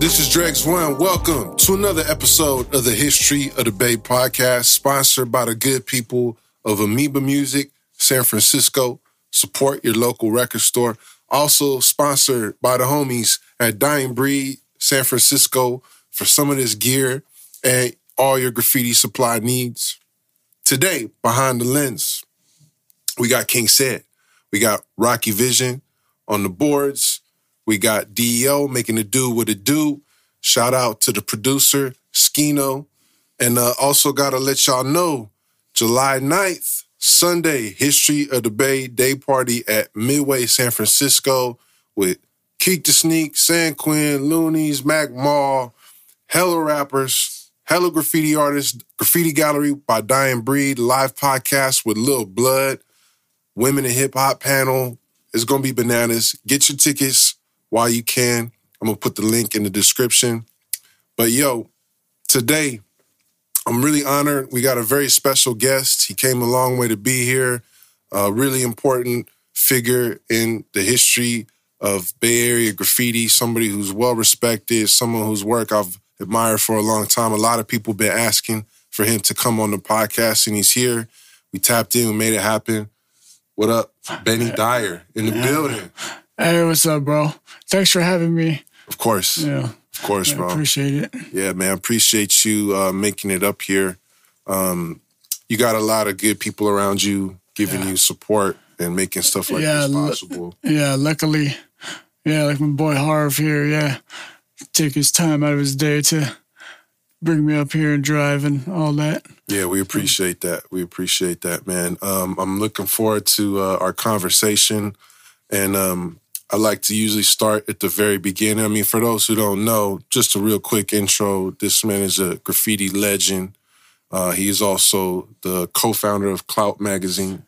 This is Drex One. Welcome to another episode of the History of the Bay podcast, sponsored by the good people of Amoeba Music, San Francisco. Support your local record store. Also sponsored by the homies at Dying Breed, San Francisco, for some of this gear and all your graffiti supply needs. Today, behind the lens, we got King Said. We got Rocky Vision on the boards. We got DEO making it do what it do. Shout out to the producer, Skino. And uh, also got to let y'all know July 9th, Sunday, History of the Bay Day Party at Midway San Francisco with Keek the Sneak, San Quinn, Luniz, Mac Mall, hella rappers, hella graffiti artists, graffiti gallery by Dying Breed, live podcast with Lil Blood, women in hip hop panel. It's gonna be bananas. Get your tickets while you can. I'm gonna put the link in the description. But yo, today I'm really honored. We got a very special guest. He came a long way to be here. A really important figure in the history of Bay Area graffiti, somebody who's well respected, someone whose work I've admired for a long time. A lot of people been asking for him to come on the podcast, and he's here. We tapped in, we made it happen. What up, Benny Diar in the building? Hey, what's up, bro? Thanks for having me. Of course. Yeah. Of course, I bro. appreciate it. Yeah, man. Appreciate you uh, making it up here. Um, you got a lot of good people around you giving you support and making stuff like Yeah, this l- possible. Yeah, luckily, yeah, like my boy Harv here, yeah, take his time out of his day to bring me up here and drive and all that. Yeah, we appreciate that. We appreciate that, man. Um, I'm looking forward to uh, our conversation, and um, I like to usually start at the very beginning. I mean, for those who don't know, just a real quick intro. This man is a graffiti legend. Uh, he is also the co-founder of Clout Magazine.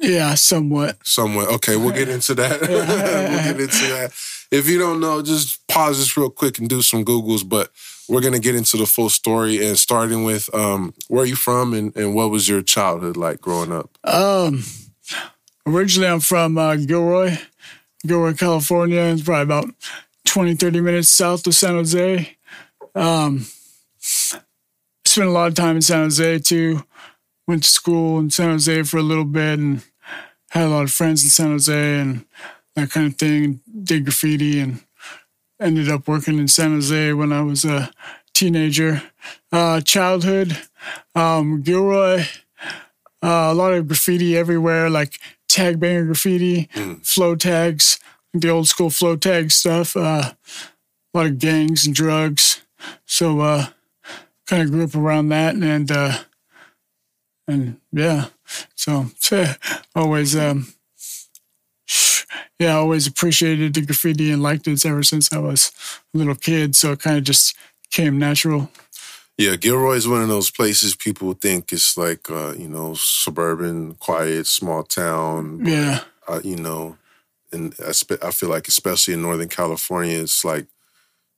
Yeah, somewhat. Somewhere, okay, we'll get into that. we'll get into that. If you don't know, just pause this real quick and do some Googles. But we're gonna get into the full story and starting with um, where are you from and, and what was your childhood like growing up? Um, originally, I'm from uh, Gilroy, Gilroy, California. It's probably about 20, 30 minutes south of San Jose. Um, spent a lot of time in San Jose too. Went to school in San Jose for a little bit and had a lot of friends in San Jose and that kind of thing. Did graffiti and ended up working in San Jose when I was a teenager. Uh, childhood, um, Gilroy, uh, a lot of graffiti everywhere, like tag banger graffiti, flow tags, the old school flow tag stuff. Uh, a lot of gangs and drugs. So uh, kind of grew up around that, and uh, and yeah, so always um, yeah, always appreciated the graffiti and liked it ever since I was a little kid. So it kind of just came natural. Yeah, Gilroy is one of those places people think it's like uh, you know suburban, quiet, small town. Yeah. Uh, you know, and I, spe- I feel like especially in Northern California, it's like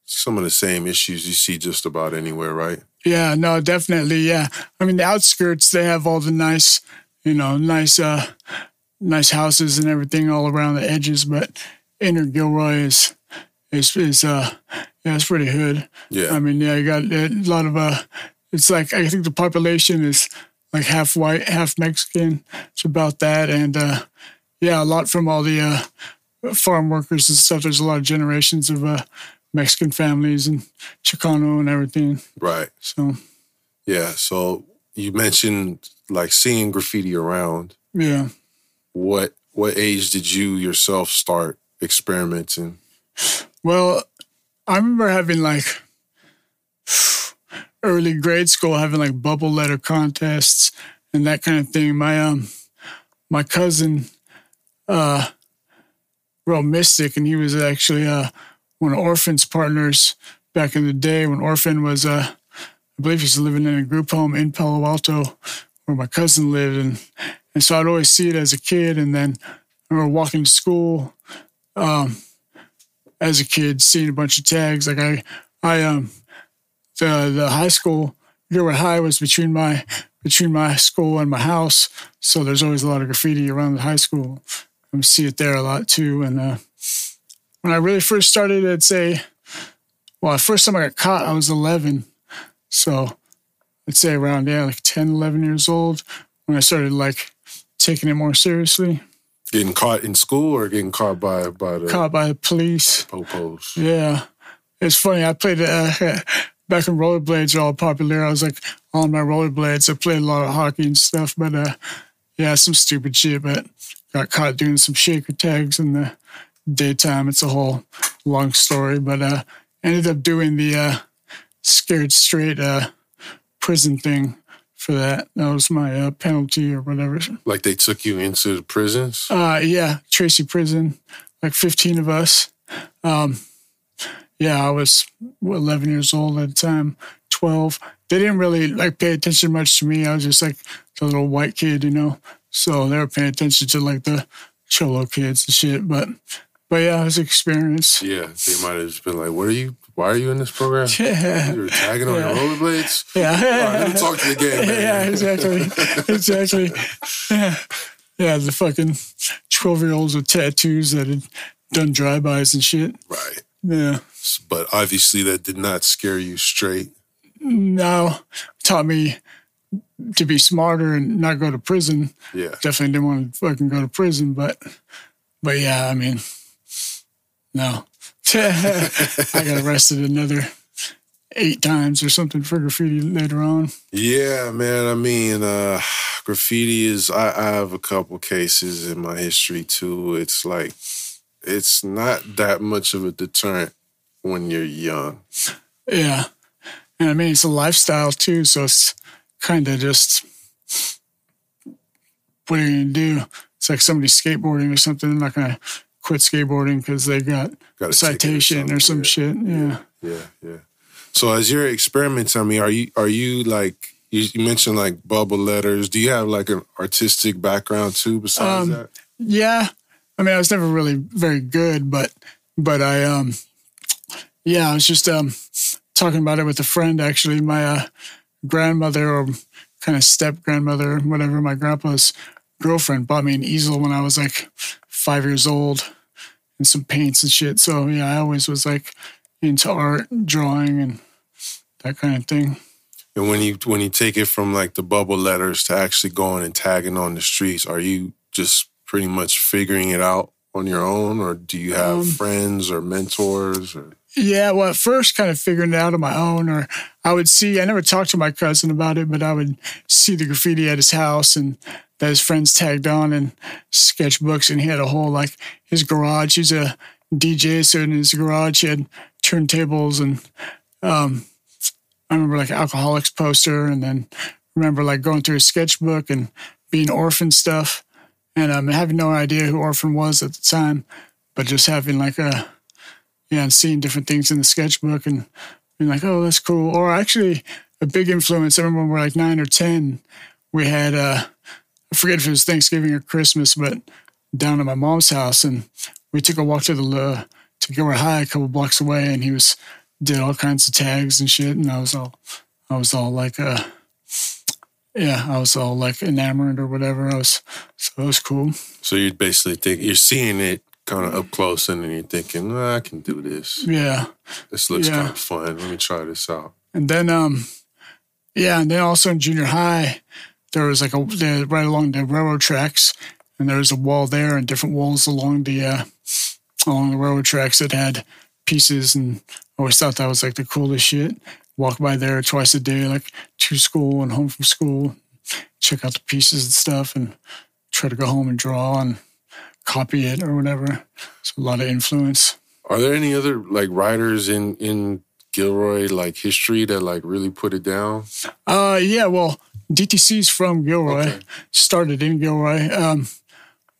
some of the same issues you see just about anywhere, right? Yeah, no, definitely. Yeah. I mean, the outskirts, they have all the nice, you know, nice, uh, nice houses and everything all around the edges, but inner Gilroy is, is, is, uh, yeah, it's pretty hood. Yeah. I mean, yeah, you got a lot of, uh, it's like, I think the population is like half white, half Mexican. It's about that. And, uh, yeah, a lot from all the, uh, farm workers and stuff. There's a lot of generations of, uh, Mexican families and Chicano and everything. Right. So, Yeah. So you mentioned like seeing graffiti around. yeah. What what age did you yourself start experimenting? Well, I remember having like early grade school having like bubble letter contests and that kind of thing. My um my cousin uh wrote Mystic and he was actually uh one of Orphan's partners back in the day when Orphan was uh I believe he's living in a group home in Palo Alto where my cousin lived and and so I'd always see it as a kid and then I remember walking to school um as a kid seeing a bunch of tags. Like I, I um, the the high school Gilroy High was between my between my school and my house, so there's always a lot of graffiti around the high school. I see it there a lot too. And uh, when I really first started, I'd say well, the first time I got caught, I was 11. So I'd say around, yeah, like 10, 11 years old when I started like taking it more seriously. Getting caught in school or getting caught by by the Caught by the police. popos? Yeah. It's funny. I played uh, back when rollerblades were all popular. I was like on my rollerblades. I played a lot of hockey and stuff, but uh, yeah, some stupid shit. But got caught doing some shaker tags in the daytime. It's a whole long story, but uh, ended up doing the uh, scared straight uh, prison thing for that. That was my uh, penalty or whatever. Like they took you into the prisons? Uh, yeah, Tracy Prison, like 15 of us. Um, yeah, I was 11 years old at the time, 12. They didn't really like pay attention much to me. I was just like the little white kid, you know. So they were paying attention to like the cholo kids and shit. But, but yeah, it was an experience. Yeah, they might have just been like, "What are you? Why are you in this program? Yeah, You were tagging on your rollerblades." yeah. All right, talk to the game, man. yeah, exactly, exactly. Yeah, yeah. The fucking twelve year olds with tattoos that had done drive-bys and shit. Right. Yeah. But obviously, that did not scare you straight. No, taught me to be smarter and not go to prison. Yeah. Definitely didn't want to fucking go to prison, but but yeah, I mean, no. I got arrested another eight times or something for graffiti later on. Yeah, man. I mean, uh, graffiti is. I, I have a couple cases in my history too. It's like, it's not that much of a deterrent when you're young. Yeah. And I mean, it's a lifestyle too. So it's kind of just what are you going to do? It's like somebody skateboarding or something. They're not going to quit skateboarding because they got Got a citation or some yeah. shit. Yeah. Yeah, yeah. So as you're experimenting, I mean, are you are you like you, you mentioned like bubble letters? Do you have like an artistic background too? Besides Um, that, Yeah. I mean, I was never really very good, but, but I, um, yeah, I was just, um, talking about it with a friend actually. My, uh, grandmother or kind of step grandmother, whatever, my grandpa's girlfriend bought me an easel when I was like five years old and some paints and shit. So yeah, I always was like into art, drawing, and that kind of thing. and when you when you take it from like the bubble letters to actually going and tagging on the streets, are you just pretty much figuring it out on your own, or do you have Um, friends or mentors? Or Yeah, well, at first, kind of figuring it out on my own, or I would see, I never talked to my cousin about it, but I would see the graffiti at his house and that his friends tagged on and sketchbooks. And he had a whole, like, his garage. He's a DJ, so in his garage, he had turntables and, um, I remember like Alcoholics poster, and then remember like going through his sketchbook and being orphan stuff, and um, having no idea who orphan was at the time, but just having like a yeah, and seeing different things in the sketchbook and being like, oh, that's cool. Or actually, a big influence. I remember when we were like nine or ten, we had uh, I forget if it was Thanksgiving or Christmas, but down at my mom's house, and we took a walk to the uh, to Gilroy High, a couple blocks away, and he was did all kinds of tags and shit, and I was all I was all like uh yeah, I was all like enamored or whatever. I was so it was cool. so you basically think you're seeing it kind of up close, and then you're thinking, "Ah, I can do this. Yeah. This looks Yeah. kind of fun. Let me try this out. And then, um, yeah, and then also in junior high, there was like a the, right along the railroad tracks, and there was a wall there and different walls along the uh, along the railroad tracks that had pieces, and I always thought that was like the coolest shit. Walk by there twice a day, like to school and home from school, check out the pieces and stuff, and try to go home and draw and copy it or whatever. So a lot of influence. Are there any other like writers in in Gilroy like history that like really put it down? Uh, yeah, well, DTC's from Gilroy. Okay. Started in Gilroy um,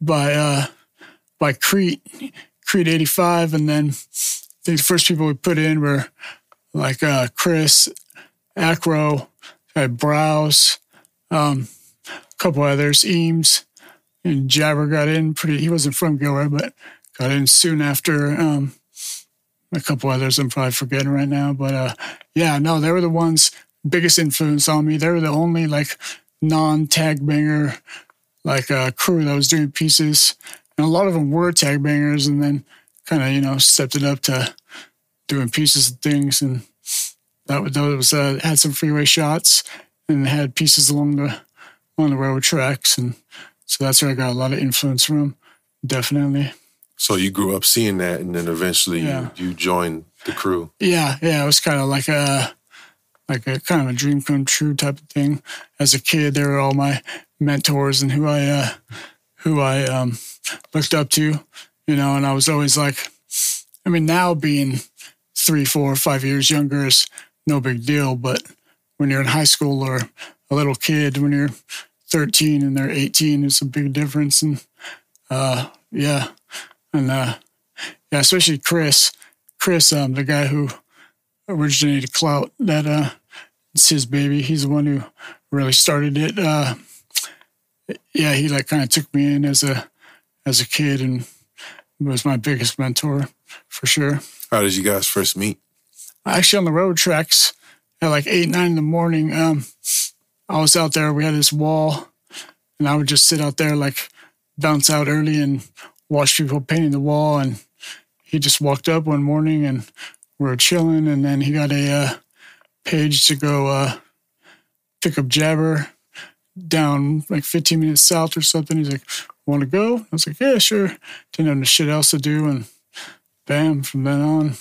by uh, by Crete, Crete '85, and then I think the first people we put in were like uh, Chris, Acro, Browse, um, a couple others, Eames, and Jabber got in pretty. He wasn't from Gilroy, but got in soon after. Um, a couple others I'm probably forgetting right now, but uh, yeah, no, they were the ones biggest influence on me. They were the only like non-tag banger like uh, crew that was doing pieces, and a lot of them were tag bangers, and then kind of you know stepped it up to doing pieces and things, and that was, that was uh, had some freeway shots and had pieces along the along the railroad tracks, and so that's where I got a lot of influence from. Definitely. So you grew up seeing that, and then eventually Yeah. you, you joined the crew. Yeah, yeah, it was kind of like a like a kind of a dream come true type of thing. As a kid, they were all my mentors and who I uh, who I um, looked up to, you know. And I was always like, I mean, now being three, four, five years younger is no big deal, but when you're in high school or a little kid, when you're 13 and they're 18, it's a big difference. And uh, yeah, and uh, yeah, especially Chris. Chris, um, the guy who originated Clout, that uh, it's his baby. He's the one who really started it. Uh, yeah, he like kind of took me in as a as a kid and was my biggest mentor for sure. How did you guys first meet? Actually, on the road tracks at like eight nine in the morning, um, I was out there. We had this wall, and I would just sit out there like bounce out early and watch people painting the wall. And he just walked up one morning and we were chilling, and then he got a uh, page to go uh, pick up Jabber down like 15 minutes south or something. He's like, "Want to go?" I was like, "Yeah, sure." Didn't have shit else to do, and bam, from then on,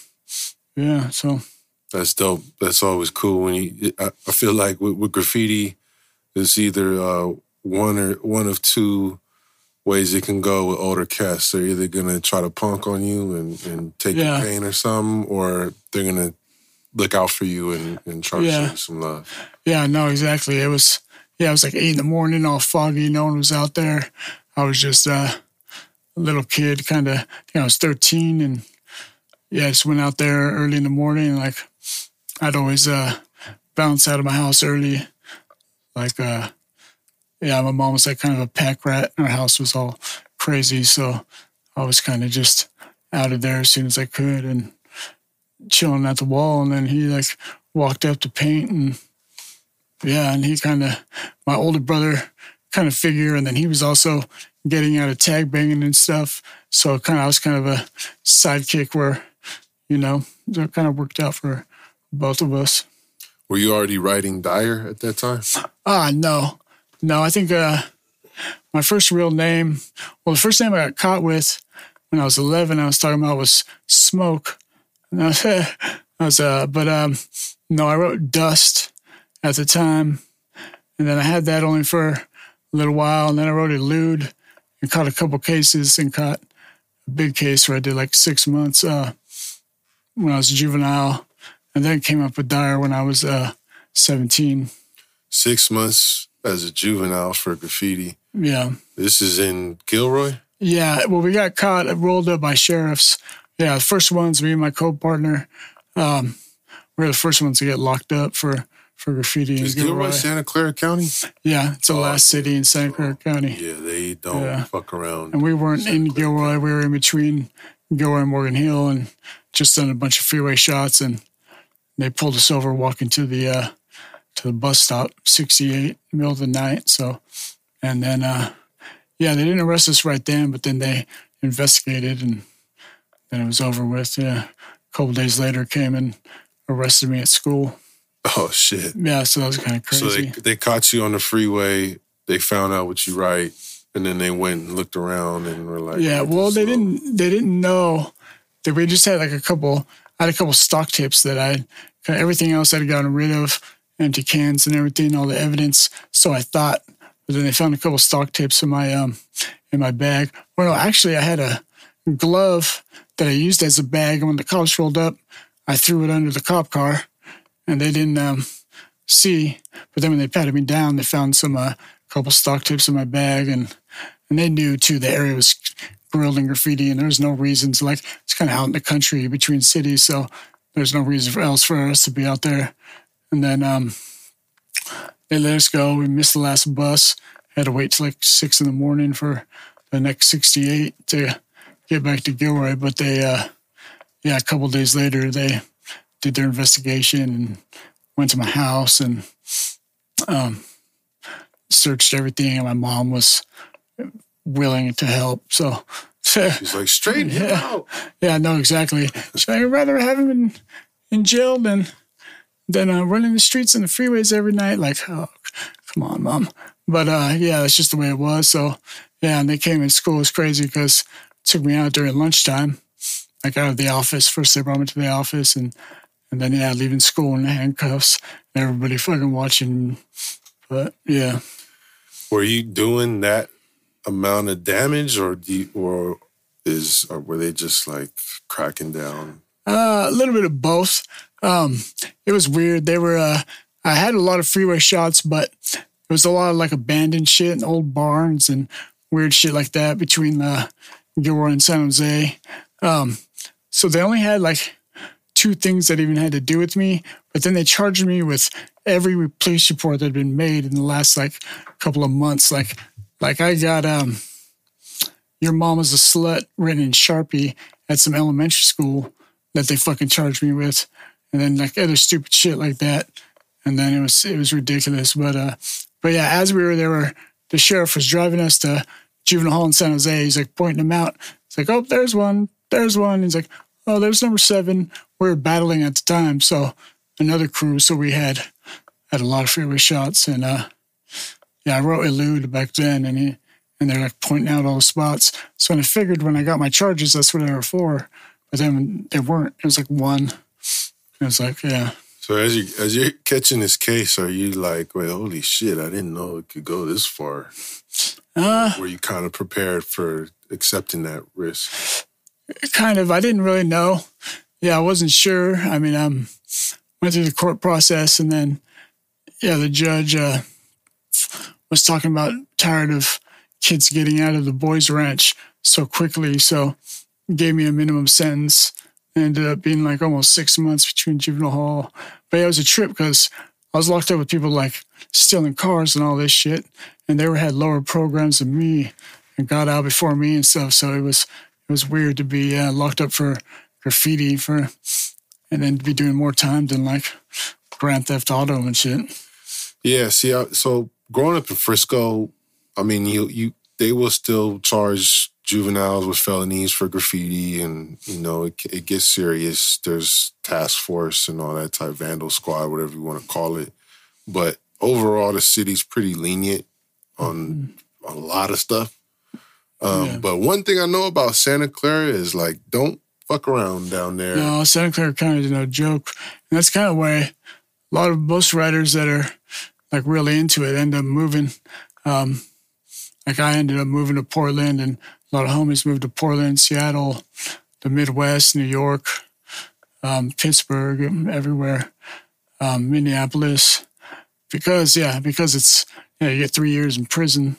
yeah. So That's dope. That's always cool when you. I, I feel like with, with graffiti, it's either uh, one or one of two ways it can go with older cats. They're either gonna try to punk on you and, and take Yeah. your pain or something, or they're gonna look out for you and, and try to show Yeah. you some love. Yeah, no, exactly. It was yeah, it was like eight in the morning, all foggy. No one was out there. I was just uh, a little kid, kind of. you know, I was thirteen, and yeah, I just went out there early in the morning. And, like I'd always uh, bounce out of my house early. Like uh, yeah, my mom was like kind of a pack rat. And our house was all crazy, so I was kind of just out of there as soon as I could and chilling at the wall. And then he like walked up to paint and yeah, and he kind of, my older brother kind of figure, and then he was also getting out of tag banging and stuff. So kind of, I was kind of a sidekick where, you know, it kind of worked out for both of us. Were you already writing Diar at that time? Ah, no, no, I think uh, my first real name, well, the first name I got caught with when I was 11, I was talking about was Smoke. And I was, I was uh, but um, no, I wrote Dust at the time. And then I had that only for a little while. And then I wrote Elude and caught a couple cases and caught a big case where I did like six months uh, when I was juvenile. And then came up with Diar when I was uh, 17. Six months as a juvenile for graffiti. Yeah. This is in Gilroy. Yeah, well, we got caught, rolled up by sheriffs. Yeah, the first ones, me and my co-partner, um, we were the first ones to get locked up for for graffiti. in Is Gilroy Gilroy. Santa Clara County? Yeah, it's the Oh, last city in Santa Clara County. Yeah, they don't Yeah. fuck around. And we weren't in Gilroy. We were in between Gilroy and Morgan Hill, and just done a bunch of freeway shots. And they pulled us over walking to the uh, to the bus stop, 68, middle of the night. So, and then uh, yeah, they didn't arrest us right then, but then they investigated, and then it was over with. Yeah, a couple days later, came and arrested me at school. Oh shit! Yeah, so that was kind of So crazy. they they caught you on the freeway. They found out what you write, and then they went and looked around and were like, Yeah, well, they fuck?" didn't. They didn't know that we just had like a couple. I had a couple stock tips that I kind of everything else I'd gotten rid of, empty cans and everything, all the evidence. So I thought, but then they found a couple stock tips in my um in my bag. Well, actually, I had a glove that I used as a bag, and when the cops rolled up, I threw it under the cop car, and they didn't um, see. But then when they patted me down, they found some uh, couple stock tips in my bag, and and they knew too the area was grilled in graffiti, and there was no reasons. Like it's kind of out in the country between cities, so there's no reason for else for us to be out there. And then um, they let us go. We missed the last bus. Had to wait till like six in the morning for the next 68 to get back to Gilroy. But they, uh, yeah, a couple days later, they did their investigation and went to my house and um, searched everything. And my mom was willing to help. So He's like, straight Yeah. out. Yeah, no, exactly. So I'd rather have him in, in jail than than uh, running the streets and the freeways every night. Like, oh, come on, mom. But uh, yeah, that's just the way it was. So yeah, and they came in school. It was crazy because took me out during lunchtime, like out of the office. First they brought me to the office, and and then yeah, leaving school in handcuffs. And everybody fucking watching. But yeah, Were you doing that amount of damage, or do you, or is or were they just like cracking down? Uh, a little bit of both. Um, it was weird. They were. Uh, I had a lot of freeway shots, but it was a lot of like abandoned shit and old barns and weird shit like that between uh, Gilroy and San Jose. Um, so they only had like two things that even had to do with me, but then they charged me with every police report that had been made in the last like couple of months. Like, like I got um, your mom was a slut written in Sharpie at some elementary school that they fucking charged me with, and then like other stupid shit like that. And then it was it was ridiculous. But uh, but yeah, as we were there, were the sheriff was driving us to juvenile hall in San Jose. He's like pointing them out. It's like, oh, there's one, there's one. He's like, oh, there's number seven. We were battling at the time, so another crew. So we had had a lot of freeway shots, and uh, yeah, I wrote elude back then, and he and they're like pointing out all the spots. So I figured when I got my charges, that's what they were for. But then they weren't. It was like one. It was like, yeah. So as you as you're catching this case, are you like, wait, holy shit, I didn't know it could go this far? Uh, Were you kind of prepared for accepting that risk? kind of. I didn't really know. Yeah, I wasn't sure. I mean, um, went through the court process, and then, yeah, the judge uh, was talking about tired of kids getting out of the boys' ranch so quickly, so gave me a minimum sentence. Ended up being like almost six months between juvenile hall. But yeah, it was a trip because I was locked up with people like stealing cars and all this shit, and they were had lower programs than me and got out before me and stuff. So it was it was weird to be uh, locked up for graffiti for, and then be doing more time than like Grand Theft Auto and shit. Yeah. See, I, so growing up in Frisco, I mean, you you they will still charge juveniles with felonies for graffiti, and you know it, it gets serious. There's task force and all that type, vandal squad, whatever you want to call it. But overall, the city's pretty lenient on a lot of stuff. Um, Yeah. But one thing I know about Santa Clara is like, don't fuck around down there. No, Santa Clara County is no joke, and that's kind of why a lot of most writers that are like really into it end up moving. Um, like I ended up moving to Portland, and a lot of homies moved to Portland, Seattle, the Midwest, New York, um, Pittsburgh, everywhere, um, Minneapolis, because yeah, because it's yeah, you get three years in prison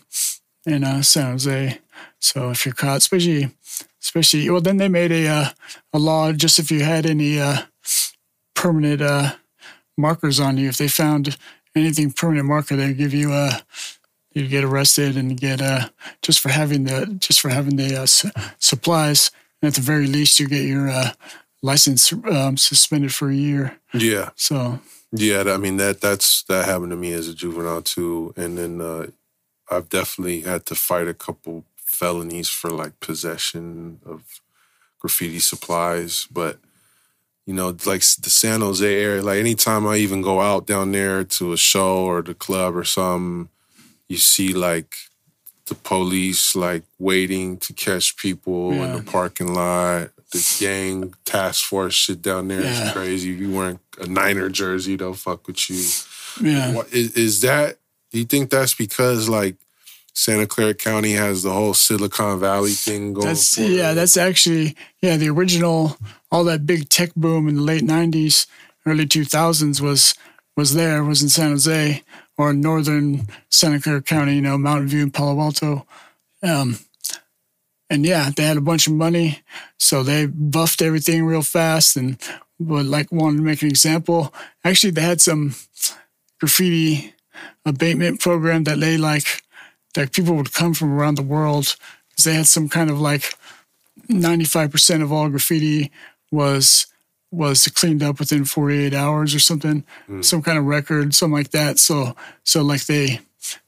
in uh, San Jose. So if you're caught, especially especially well, then they made a uh, a law just if you had any uh, permanent uh, markers on you, if they found anything permanent marker, they give you a you'd get arrested and get uh just for having the just for having the uh, su- supplies. And at the very least, you get your uh, license um, suspended for a year. Yeah. So Yeah, I mean that that's that happened to me as a juvenile too, and then uh, I've definitely had to fight a couple felonies for like possession of graffiti supplies. But you know, like the San Jose area, like anytime I even go out down there to a show or the club or something, you see like the police like waiting to catch people in the parking lot. The gang task force shit down there is Yeah. crazy. If you wearing a Niner jersey, they'll fuck with you. yeah, What, is, is that? Do you think that's because like Santa Clara County has the whole Silicon Valley thing going? That's yeah, that's actually yeah, the original all that big tech boom in the late nineties, early two thousands was was there, was in San Jose or northern Clara County, you know, Mountain View and Palo Alto. Um and yeah, they had a bunch of money, so they buffed everything real fast and would like wanted to make an example. Actually they had some graffiti abatement program that they like that people would come from around the world because they had some kind of like 95% of all graffiti was was cleaned up within 48 hours or something some kind of record something like that. So so like they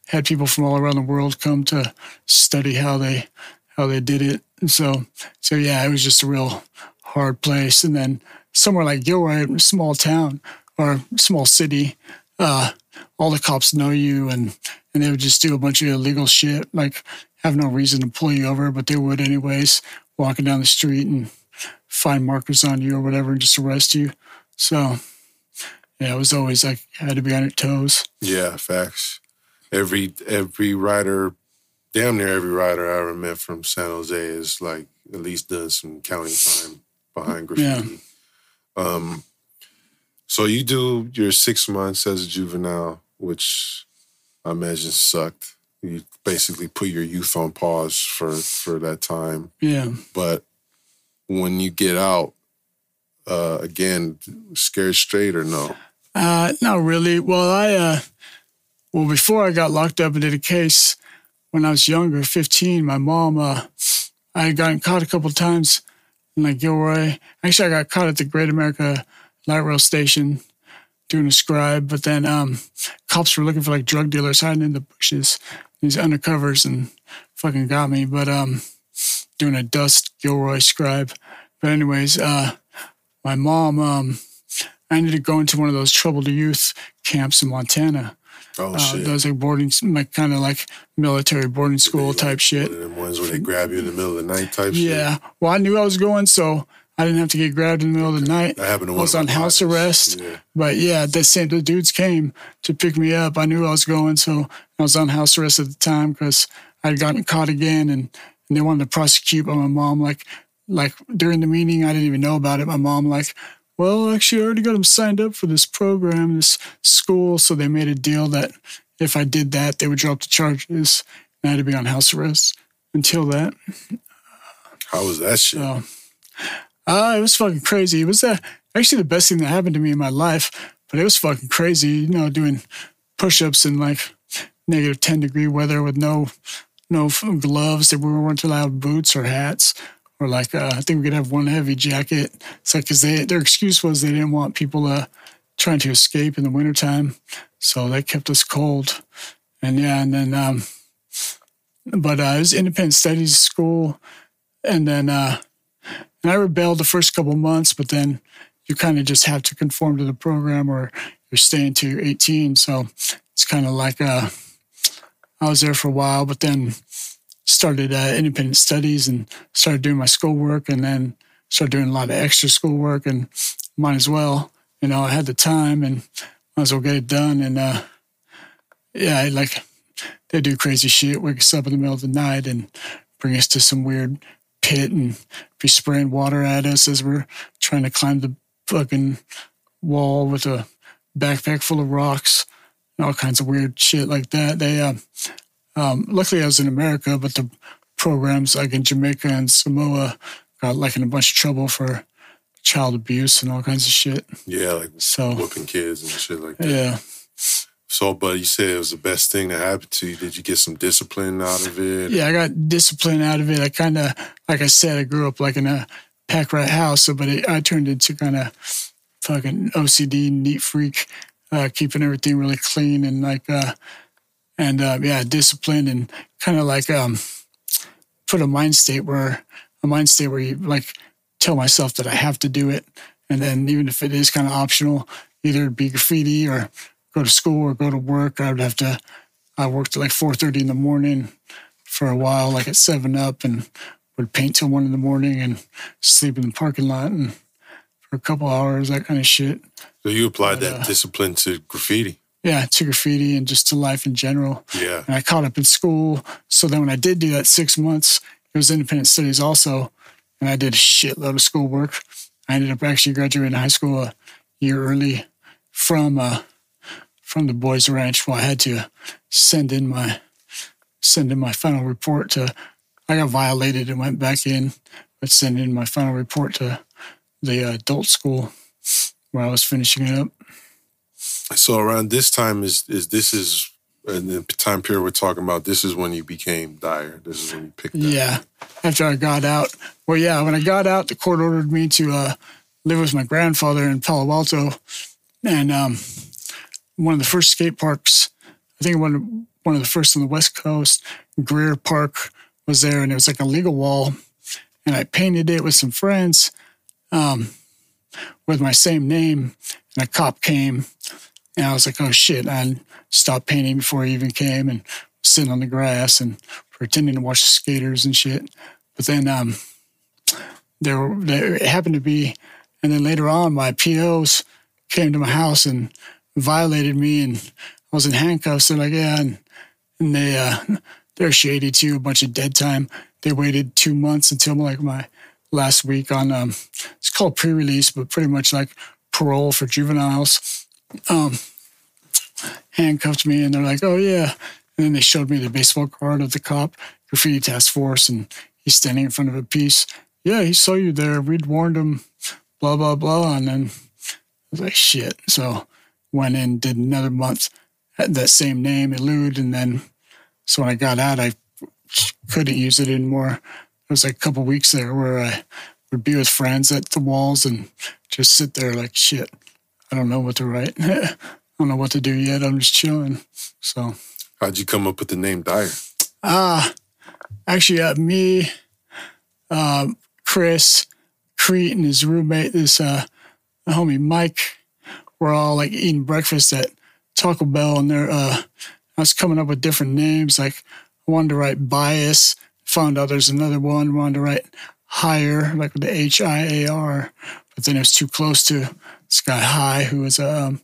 had people from all around the world come to study how they how they did it. And so, so yeah, it was just a real hard place. And then somewhere like Gilroy, a small town or small city, uh, all the cops know you and, and they would just do a bunch of illegal shit, like have no reason to pull you over, but they would anyways, walking down the street and find markers on you or whatever and just arrest you. So yeah, it was always like had to be on your toes. Yeah, facts. Every every rider, damn near every rider I ever met from San Jose is like at least done some county time behind graffiti. Yeah. Um, so you do your six months as a juvenile, which I imagine sucked. You basically put your youth on pause for for that time. Yeah. But when you get out, uh, again, scared straight or no? Uh, not really. Well, I uh, well before I got locked up and did a case when I was younger, fifteen. My mom, uh, I had gotten caught a couple times in like Gilroy. Actually, I got caught at the Great America light rail station doing a scribe, but then um, cops were looking for like drug dealers hiding in the bushes, these undercovers, and fucking got me. But um, doing a dust Gilroy scribe. But anyways, uh, my mom, um, I ended up going to one of those troubled youth camps in Montana. Oh uh, shit! Those like boarding, like kind of like military boarding school like, type shit. One of them ones where they grab you in the middle of the night type. Yeah. Shit. Well, I knew I was going, so I didn't have to get grabbed in the middle of the night. That happened to I was on house arrest. Yeah. But yeah, the same the dudes came to pick me up. I knew I was going, so I was on house arrest at the time because I'd gotten caught again, and, and they wanted to prosecute. But my mom, like, like during the meeting, I didn't even know about it. My mom, like, well, actually, I already got them signed up for this program, this school. So they made a deal that if I did that, they would drop the charges, and I had to be on house arrest until that. How was that shit? So, uh, it was fucking crazy. It was uh, actually the best thing that happened to me in my life, but it was fucking crazy. You know, doing push-ups in like negative ten degree weather with no no gloves. That we weren't allowed boots or hats, or like uh, I think we could have one heavy jacket. Like because they their excuse was they didn't want people uh, trying to escape in the wintertime, so they kept us cold. And yeah, and then um, but uh, it was independent studies school, and then uh, and I rebelled the first couple months, but then you kind of just have to conform to the program or you're staying to 18. So it's kind of like uh, I was there for a while, but then started uh, independent studies and started doing my schoolwork and then started doing a lot of extra schoolwork and might as well, you know, I had the time and might as well get it done. And uh, yeah, like they do crazy shit, wake us up in the middle of the night and bring us to some weird pit and be spraying water at us as we're trying to climb the fucking wall with a backpack full of rocks and all kinds of weird shit like that. They, uh, um, luckily I was in America, but the programs like in Jamaica and Samoa got like in a bunch of trouble for child abuse and all kinds of shit. Yeah, like so whooping kids and shit like that. Yeah. So, but you said it was the best thing that happened to you. Did you get some discipline out of it? Yeah, I got discipline out of it. I kind of, like I said, I grew up like in a pack rat house, so but it, I turned into kind of fucking OCD neat freak, uh, keeping everything really clean and like, uh, and uh, yeah, disciplined and kind of like um, put a mind state where a mind state where you like tell myself that I have to do it, and then even if it is kind of optional, either be graffiti or go to school or go to work. I would have to. I worked at like four thirty in the morning for a while, like at Seven Up, and would paint till one in the morning and sleep in the parking lot and for a couple hours, that kind of shit. So you applied but, that uh, discipline to graffiti. Yeah, to graffiti and just to life in general. Yeah. And I caught up in school. So then when I did do that six months, it was independent studies also. And I did a shitload of schoolwork. I ended up actually graduating high school a year early from uh, from the boys' ranch. Well, I had to send in my send in my final report to. I got violated and went back in, but send in my final report to the adult school where I was finishing it up. So around this time is is this is in the time period we're talking about. This is when you became Diar. This is when you picked. Up. Yeah, after I got out. Well, yeah, when I got out, the court ordered me to uh, live with my grandfather in Palo Alto, and um, one of the first skate parks. I think one one of the first on the West Coast. Greer Park was there, and it was like a legal wall. and I painted it with some friends um, with my same name. And a cop came, and I was like, "Oh shit!" I stopped painting before he even came, and sitting on the grass and pretending to watch skaters and shit. But then um, there, there happened to be, and then later on, my POs came to my house and violated me, and I was in handcuffs. They're like, "Yeah," and, and they uh, they're shady too. A bunch of dead time. They waited two months until like my last week on um, it's called pre-release, but pretty much like parole for juveniles. Um, handcuffed me, and they're like, "Oh yeah." And then they showed me the baseball card of the cop, graffiti task force, and he's standing in front of a piece. Yeah, he saw you there. We'd warned him, blah blah blah. And then I was like, "Shit." So went in, did another month, had that same name, elude, and then so when I got out, I couldn't use it anymore. There was like a couple weeks there where I would be with friends at the walls and just sit there like shit. I don't know what to write. I don't know what to do yet. I'm just chilling. So, how'd you come up with the name Diar? Ah, uh, actually, uh, me, um, Chris, Crete, and his roommate, this uh, homie Mike, were all like eating breakfast at Taco Bell, and they're uh, I was coming up with different names. Like I wanted to write bias, found out there's another one, wanted to write higher, like the H I A R, but then it was too close to guy High, who was um,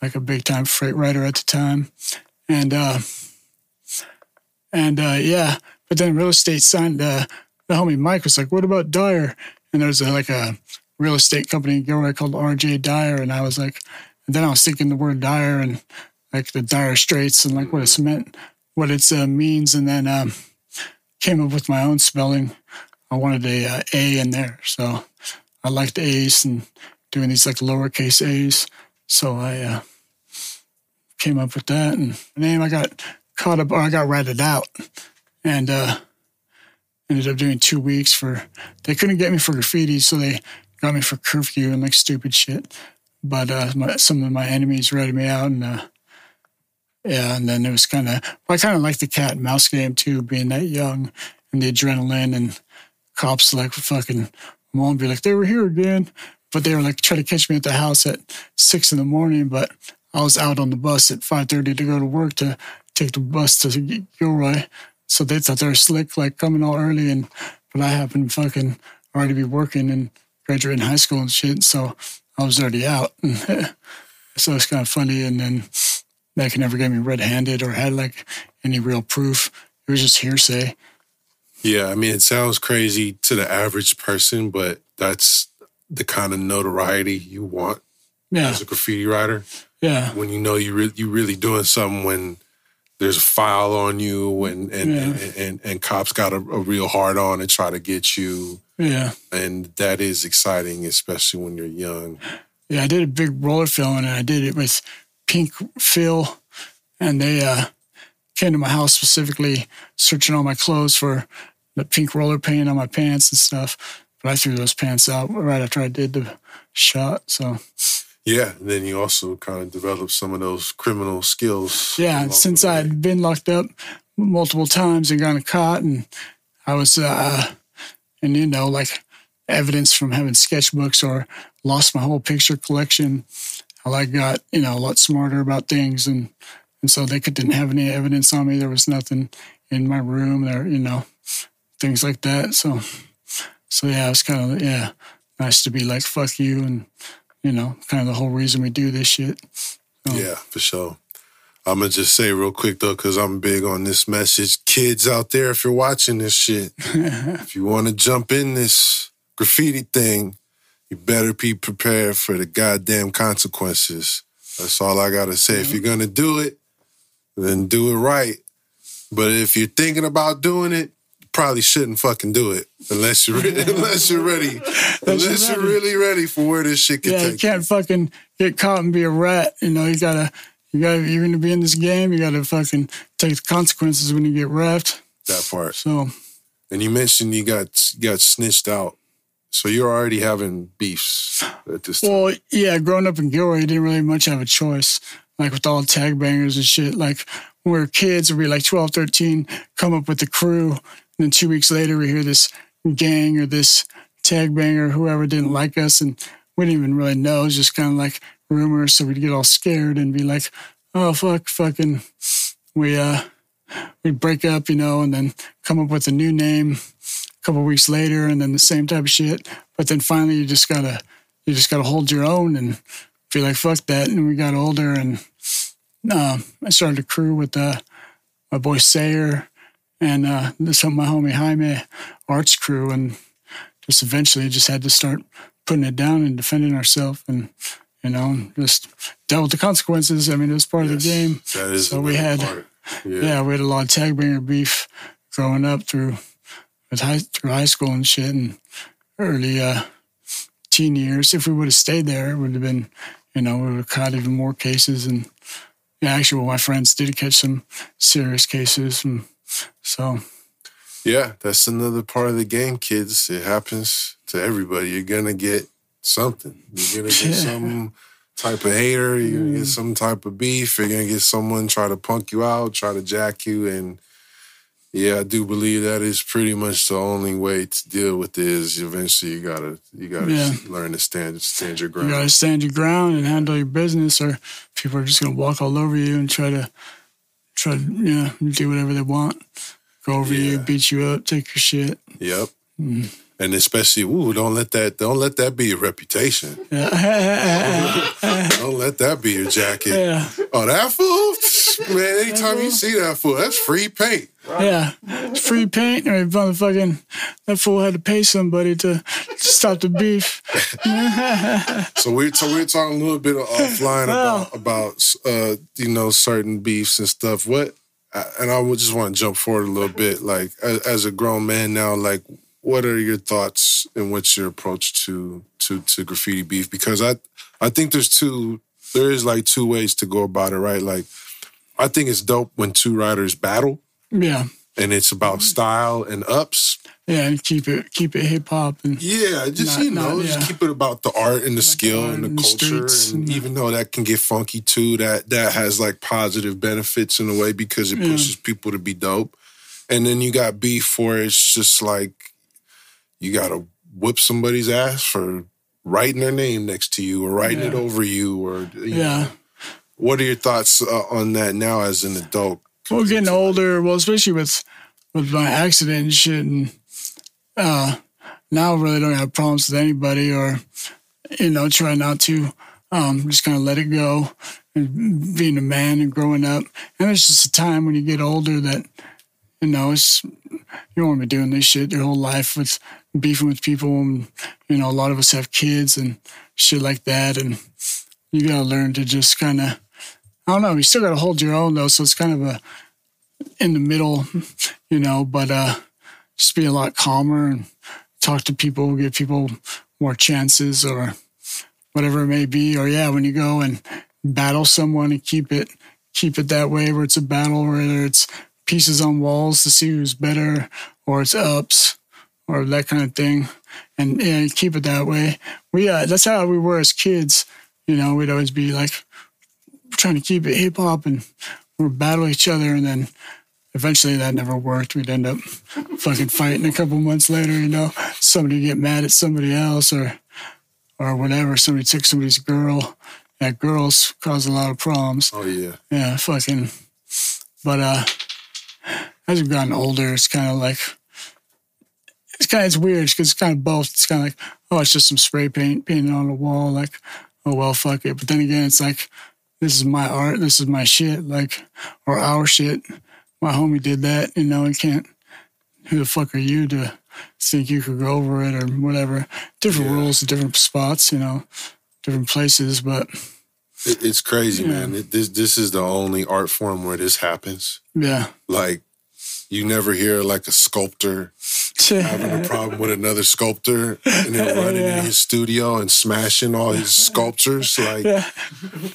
like a big time freight writer at the time. And uh, and uh, yeah, but then real estate signed uh, the homie Mike was like, "What about Dyer?" And there's a, like a real estate company in Gilroy called RJ Dyer, and I was like, and then I was thinking the word Dyer and like the dire straits and like what it's meant, what it uh, means, and then um, came up with my own spelling. I wanted a uh, A in there, so I liked A's and doing these like lowercase A's. So I uh, came up with that, and name I got caught up, or I got ratted out, and uh, ended up doing two weeks for. They couldn't get me for graffiti, so they got me for curfew and like stupid shit. But uh, my, some of my enemies ratted me out, and uh, and then it was kind of, I kind of like the cat and mouse game too, being that young and the adrenaline and cops like fucking won't be like, they were here again. But they were like trying to catch me at the house at six in the morning. But I was out on the bus at 5.30 to go to work to take the bus to Gilroy. So they thought they were slick, like coming all early. And, but I happened to fucking already be working and graduating high school and shit. So I was already out. so it's kind of funny. And then that could never get me red-handed or had like any real proof. It was just hearsay. Yeah, I mean, it sounds crazy to the average person, but that's the kind of notoriety you want yeah. as a graffiti writer. Yeah, when you know you re- you really doing something when there's a file on you and and yeah. and, and, and, cops got a, a, real hard on and try to get you. Yeah, and that is exciting, especially when you're young. Yeah, I did a big roller film and I did it with Pink Phil, and they uh, came to my house specifically searching all my clothes for the pink roller paint on my pants and stuff. But I threw those pants out right after I did the shot. So. Yeah, and then you also kind of developed some of those criminal skills. Yeah, since I'd been locked up multiple times and gotten caught, and I was, uh, and you know, like evidence from having sketchbooks or lost my whole picture collection I got, you know, a lot smarter about things and and so they could, didn't have any evidence on me. There was nothing in my room there, you know, things like that. So so yeah, it was kind of yeah, nice to be like fuck you and you know, kind of the whole reason we do this shit. So. Yeah, for sure. I'm gonna just say real quick though, because I'm big on this message. Kids out there, if you're watching this shit, if you want to jump in this graffiti thing, you better be prepared for the goddamn consequences. That's all I gotta say. If you're gonna do it, then do it right. But if you're thinking about doing it, you probably shouldn't fucking do it unless you're re- unless you're ready. unless you're really ready for where this shit can yeah, take. you can't fucking get caught and be a rat. You know, you gotta you gotta you're gonna be in this game. You gotta fucking take the consequences when you get wrapped. That part. So. And you mentioned you got you got snitched out so you're already having beefs at this time. Well, yeah, growing up in Gilroy, you didn't really much have a choice. Like with all tag bangers and shit. Like when we were kids, we'd be like 12, 13, come up with the crew. And then two weeks later, we hear this gang or this tag banger, whoever didn't like us, and we didn't even really know. It was just kind of like rumors, so we'd get all scared and be like, "Oh fuck, fucking," we uh, we'd break up, you know, and then come up with a new name couple weeks later, and then the same type of shit. But then finally, you just gotta you just gotta hold your own and be like, "Fuck that." And we got older, and uh, I started a crew with uh, my boy Sayer and uh, this my homie Jaime arts crew, and just eventually just had to start putting it down and defending ourselves, and you know, just dealt with the consequences. I mean, it was part yes, of the game. That is so we had, yeah. yeah. we had a lot of tag banger beef growing up through with high through high school and shit, and early uh, teen years. If we would have stayed there, it would have been, you know, we would have caught even more cases and yeah, actually, well, my friends did catch some serious cases, and so. Yeah, that's another part of the game, kids. It happens to everybody. You're gonna get something. You're gonna get yeah. some type of hater. You're gonna get mm. some type of beef. You're gonna get someone try to punk you out, try to jack you, and yeah, I do believe that is pretty much the only way to deal with it. Is eventually you gotta you gotta yeah. learn to stand stand your ground. You gotta stand your ground and handle your business, or people are just gonna walk all over you and try to try to you know do whatever they want, go over yeah. you, beat you up, take your shit. Yep. Mm and especially, ooh, don't let that don't let that be your reputation. Yeah. don't let that be your jacket. Yeah. Oh, that fool, man! Anytime you see that fool, that's free paint. Yeah, free paint. Or motherfucking that fool had to pay somebody to, to stop the beef. so we're so we're talking a little bit offline about about uh, you know certain beefs and stuff. What and I would just want to jump forward a little bit. Like as a grown man now, like what are your thoughts and what's your approach to to to graffiti beef? Because I I think there's two there is like two ways to go about it, right? Like I think it's dope when two writers battle. Yeah. And it's about mm-hmm. style and ups. Yeah, and keep it keep it hip hop and yeah, just not, you know, not, yeah. just keep it about the art and the like skill the and the, and culture. And, and even though that can get funky too, that that has like positive benefits in a way because it pushes yeah. people to be dope. And then you got beef for it's just like you got to whip somebody's ass for writing their name next to you or writing yeah. it over you or you yeah. Know. What are your thoughts uh, on that now as an adult? Well, getting older, well, especially with with my accident and shit, and uh, now I really don't have problems with anybody, or you know, try not to. Um, just kind of let it go, and being a man and growing up, and it's just a time when you get older that you know it's you don't want to be doing this shit your whole life with beefing with people and you know a lot of us have kids and shit like that. And you gotta learn to just kind of i don't know you still gotta hold your own though so it's kind of a in the middle you know but uh just be a lot calmer and talk to people give people more chances or whatever it may be. Or yeah when you go and battle someone and keep it keep it that way where it's a battle whether it's pieces on walls to see who's better or it's ups or that kind of thing, and, and keep it that way. We uh, that's how we were as kids. You know, we'd always be like trying to keep it hip hop, and we'd battle each other, and then eventually that never worked. We'd end up fucking fighting a couple months later. You know, somebody get mad at somebody else, or or whatever. Somebody took somebody's girl. That girls cause a lot of problems. Oh yeah, yeah, fucking. But uh, as we've gotten older, it's kind of like it's kind of it's weird because it's kind of both. It's kind of like, oh, it's just some spray paint painted on the wall. Like, oh well, fuck it. But then again, it's like, this is my art. This is my shit. Like, or our shit. My homie did that. You know, you can't. Who the fuck are you to think you could go over it or whatever? Different yeah. rules, different spots. You know, different places, but. it's crazy, yeah. man. It, this this is the only art form where this happens. Yeah. Like you never hear like a sculptor having a problem with another sculptor and then running yeah. in his studio and smashing all his sculptures. Like yeah.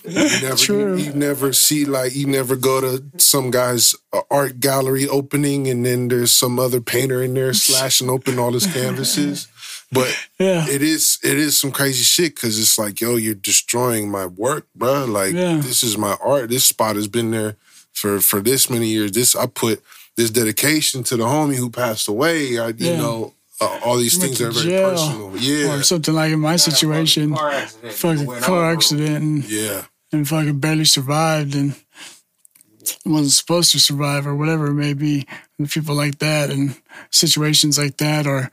you never, True. You, you, never see like you never go to some guy's uh, art gallery opening and then there's some other painter in there slashing open all his canvases. But yeah. it is it is some crazy shit because it's like, yo, you're destroying my work, bro. Like yeah. this is my art. This spot has been there for for this many years. This I put this dedication to the homie who passed away. I, you yeah. know, uh, all these Went things that are very jail personal. Yeah, or something like in my situation, Car accident. fucking car accident and, yeah, and fucking barely survived and wasn't supposed to survive or whatever it may be. And people like that and situations like that, or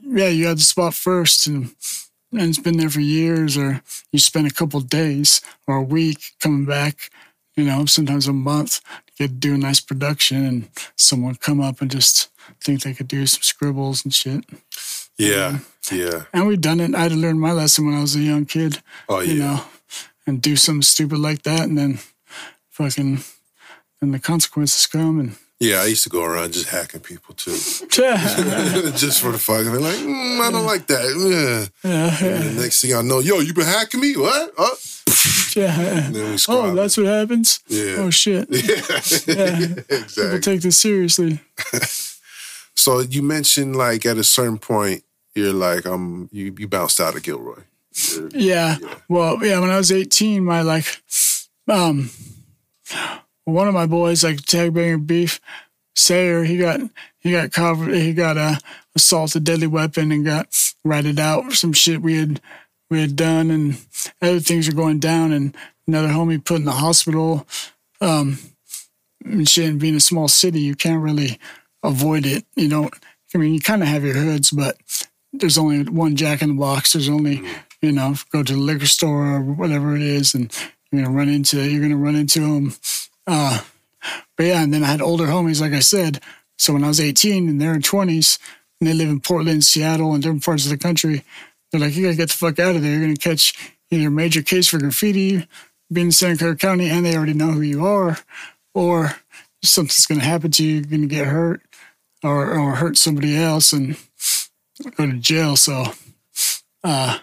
yeah, you had the spot first and and it's been there for years, or you spend a couple days or a week coming back, you know, sometimes a month to get do a nice production and someone come up and just think they could do some scribbles and shit. yeah, yeah. And we've done it. I had to learn my lesson when I was a young kid, Oh yeah. you know, and do something stupid like that, and then fucking, and the consequences come. And Yeah, I used to go around just hacking people too, just for the fuck. And they're like, mm, I don't like that. Yeah. And the next thing I know, yo, you been hacking me? What? Oh, yeah. and then we Oh, that's what happens. Yeah. Oh shit. yeah, People exactly. take this seriously. So you mentioned like at a certain point, you're like, um, you you bounced out of Gilroy. Yeah. Well, yeah, when I was 18, my like um one of my boys, like tag banger beef, Sayer, he got he got covered he got uh, assaulted deadly weapon and got ratted out for some shit we had we had done and other things were going down and another homie put in the hospital. Um and shit and being a small city, you can't really avoid it. You don't I mean you kinda have your hoods, but there's only one jack in the box. There's only, you know, go to the liquor store or whatever it is, and you're gonna run into you're gonna run into them. Uh, but yeah, and then I had older homies, like I said. So when I was 18 and they're in 20s and they live in Portland, Seattle, and different parts of the country, they're like, you gotta get the fuck out of there. You're gonna catch either a major case for graffiti, being in Santa Clara County, and they already know who you are, or something's gonna happen to you. You're gonna get hurt, or or hurt somebody else, and go to jail. So, uh,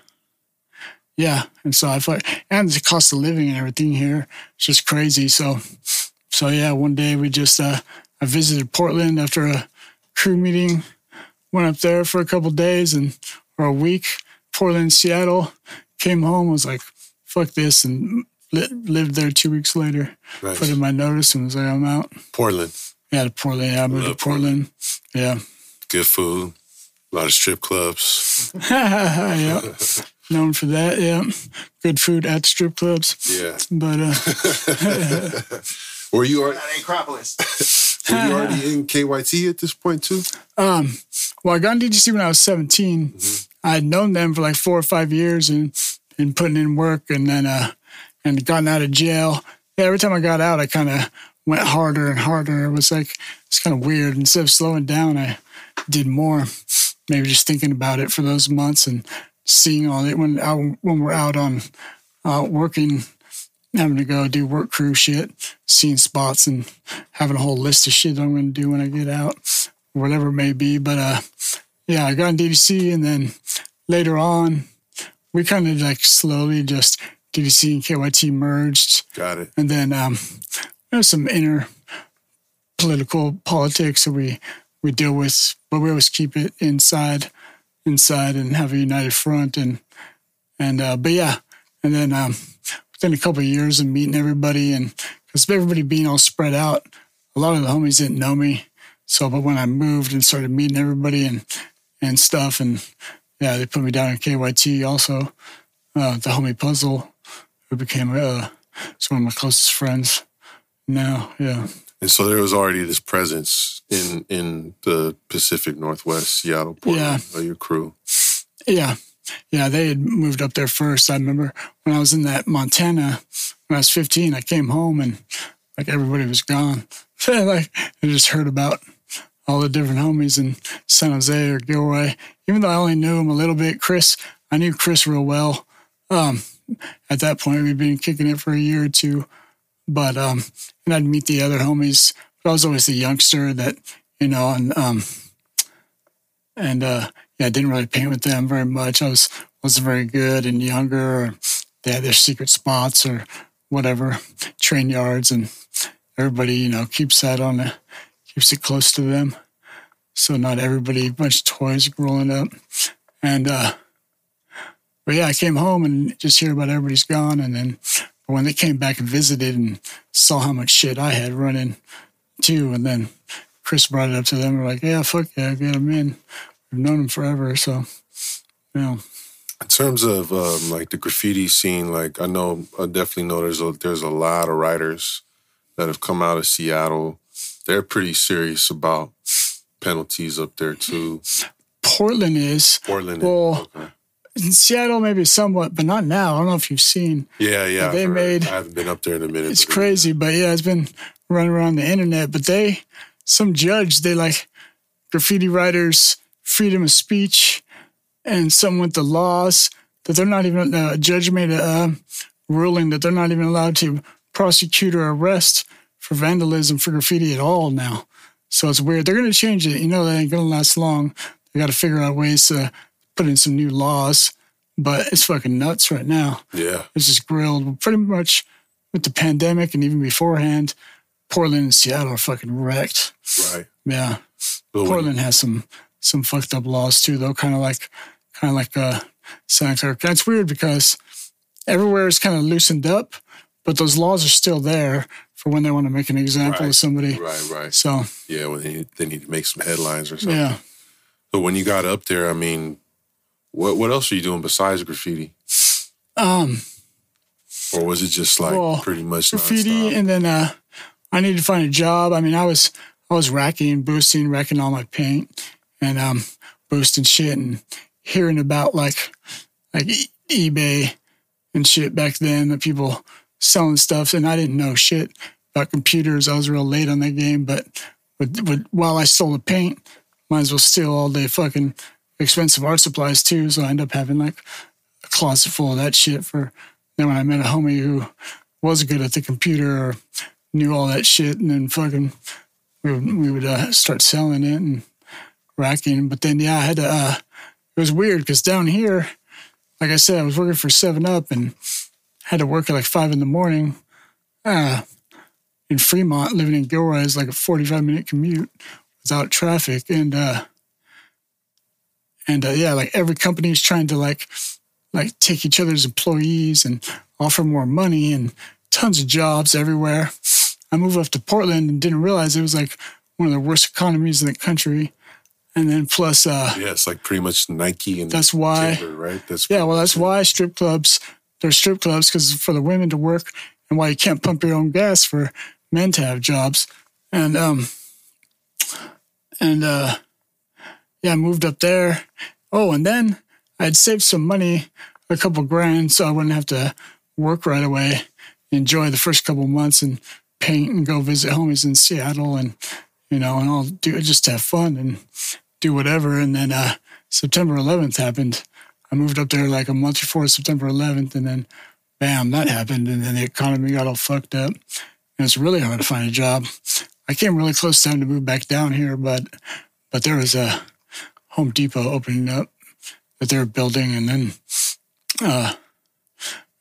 yeah. And so I thought, and the cost of living and everything here is just crazy. So, so yeah, one day we just, uh, I visited Portland after a crew meeting, went up there for a couple days and, or a week, Portland, Seattle, came home, was like, fuck this. And li- lived there two weeks later, Nice. put in my notice and was like, I'm out. Portland, Yeah, to Portland. Yeah, I moved Love to Portland. Yeah. good food, a lot of strip clubs. yeah. Known for that, yeah. Good food at strip clubs. Yeah. But uh Were you already, At Acropolis. were you already in KYT at this point too? um well I got into DTC when I was 17. I had known them for like four or five years and and putting in work and then uh and gotten out of jail. Yeah, every time I got out I kinda went harder and harder. It was like it's kind of weird. Instead of slowing down, I did more. Maybe just thinking about it for those months and seeing all it when I, when we're out on uh, working, having to go do work crew shit, seeing spots and having a whole list of shit I'm going to do when I get out, whatever it may be. But uh, yeah, I got in DTC and then later on, we kind of like slowly just DTC and KYT merged. Got it. And then um, there's some inner political politics that we we deal with, but we always keep it inside, inside, and have a united front. And and uh, but yeah, and then um, within a couple of years of meeting everybody, and because everybody being all spread out, a lot of the homies didn't know me. So, but when I moved and started meeting everybody and and stuff, and yeah, they put me down in KYT also, uh, the homie Puzzle, who became uh, one of my closest friends now. Yeah. And so there was already this presence in in the Pacific Northwest, Seattle, Portland, of your crew. Yeah. Yeah, they had moved up there first. I remember when I was in that Montana when I was 15, I came home and like everybody was gone. like I just heard about all the different homies in San Jose or Gilroy. Even though I only knew him a little bit, Chris, I knew Chris real well. Um, at that point, we'd been kicking it for a year or two. But um, and I'd meet the other homies. But I was always the youngster that, you know, and um, and uh, yeah, I didn't really paint with them very much. I was wasn't very good and younger. Or they had their secret spots or whatever, train yards, and everybody, you know, keeps that on the keeps it close to them. So not everybody, bunch of toys rolling up, and uh, but yeah, I came home and just hear about everybody's gone, and then when they came back and visited and saw how much shit I had running too, and then Chris brought it up to them. they're like, yeah, fuck yeah, get them in. we've known him forever. So, yeah. In terms of um, like the graffiti scene, like I know, I definitely know there's a there's a lot of writers that have come out of Seattle. They're pretty serious about penalties up there too. Portland is. Portland, Well, okay. In Seattle, maybe somewhat, but not now. I don't know if you've seen. yeah, yeah. they made- I haven't been up there in a minute. It's but- crazy, but yeah, it's been running around the internet. But they, some judge, they like graffiti writers' freedom of speech, and some with the laws that they're not even. uh, A judge made a uh, ruling that they're not even allowed to prosecute or arrest for vandalism for graffiti at all now. So it's weird. They're going to change it. You know, that ain't going to last long. They got to figure out ways to put in some new laws. But it's fucking nuts right now Yeah, it's just grilled. Pretty much with the pandemic and even beforehand, Portland and Seattle are fucking wrecked. right. Yeah, Portland has some some fucked up laws too, though. Kind of like kind of like uh, Santa Clara. That's weird because everywhere is kind of loosened up, but those laws are still there for when they want to make an example Right. of somebody. Right, right. So Yeah, when they, they need to make some headlines or something. yeah, But when you got up there, I mean, what what else are you doing besides graffiti? um, Or was it just like Well, pretty much graffiti, nonstop? and then uh, I needed to find a job. I mean, I was I was racking, boosting, wrecking all my paint, and um, boosting shit, and hearing about like like e- eBay and shit back then, the people selling stuff, and I didn't know shit about computers. I was real late on that game, but with, with, while I stole the paint, might as well steal all the fucking expensive art supplies too. So I end up having like a closet full of that shit for. Then when I met a homie who was good at the computer or knew all that shit, and then fucking we would, we would uh, start selling it and racking. But then yeah, I had to. Uh, it was weird because down here, like I said, I was working for Seven Up and had to work at like five in the morning. Uh, in Fremont, living in Gilroy is like a forty-five minute commute without traffic, and uh, and uh, yeah, like every company is trying to like like take each other's employees and offer more money and tons of jobs everywhere. I moved up to Portland and didn't realize it was like one of the worst economies in the country. And then plus, uh, yeah, it's like pretty much Nike and That's why- Timber, right? That's yeah, well, that's why strip clubs, they're strip clubs because for the women to work and why you can't pump your own gas for men to have jobs. And, um, and, uh, yeah, I moved up there. Oh, and then I'd saved some money, a couple grand, so I wouldn't have to work right away, enjoy the first couple months and paint and go visit homies in Seattle and, you know, and I'll do just have fun and do whatever. And then, uh, September 11th happened. I moved up there like a month before September 11th, and then bam, that happened. And then the economy got all fucked up. And it's really hard to find a job. I came really close time to move back down here, but but there was a Home Depot opening up that they were building, and then uh,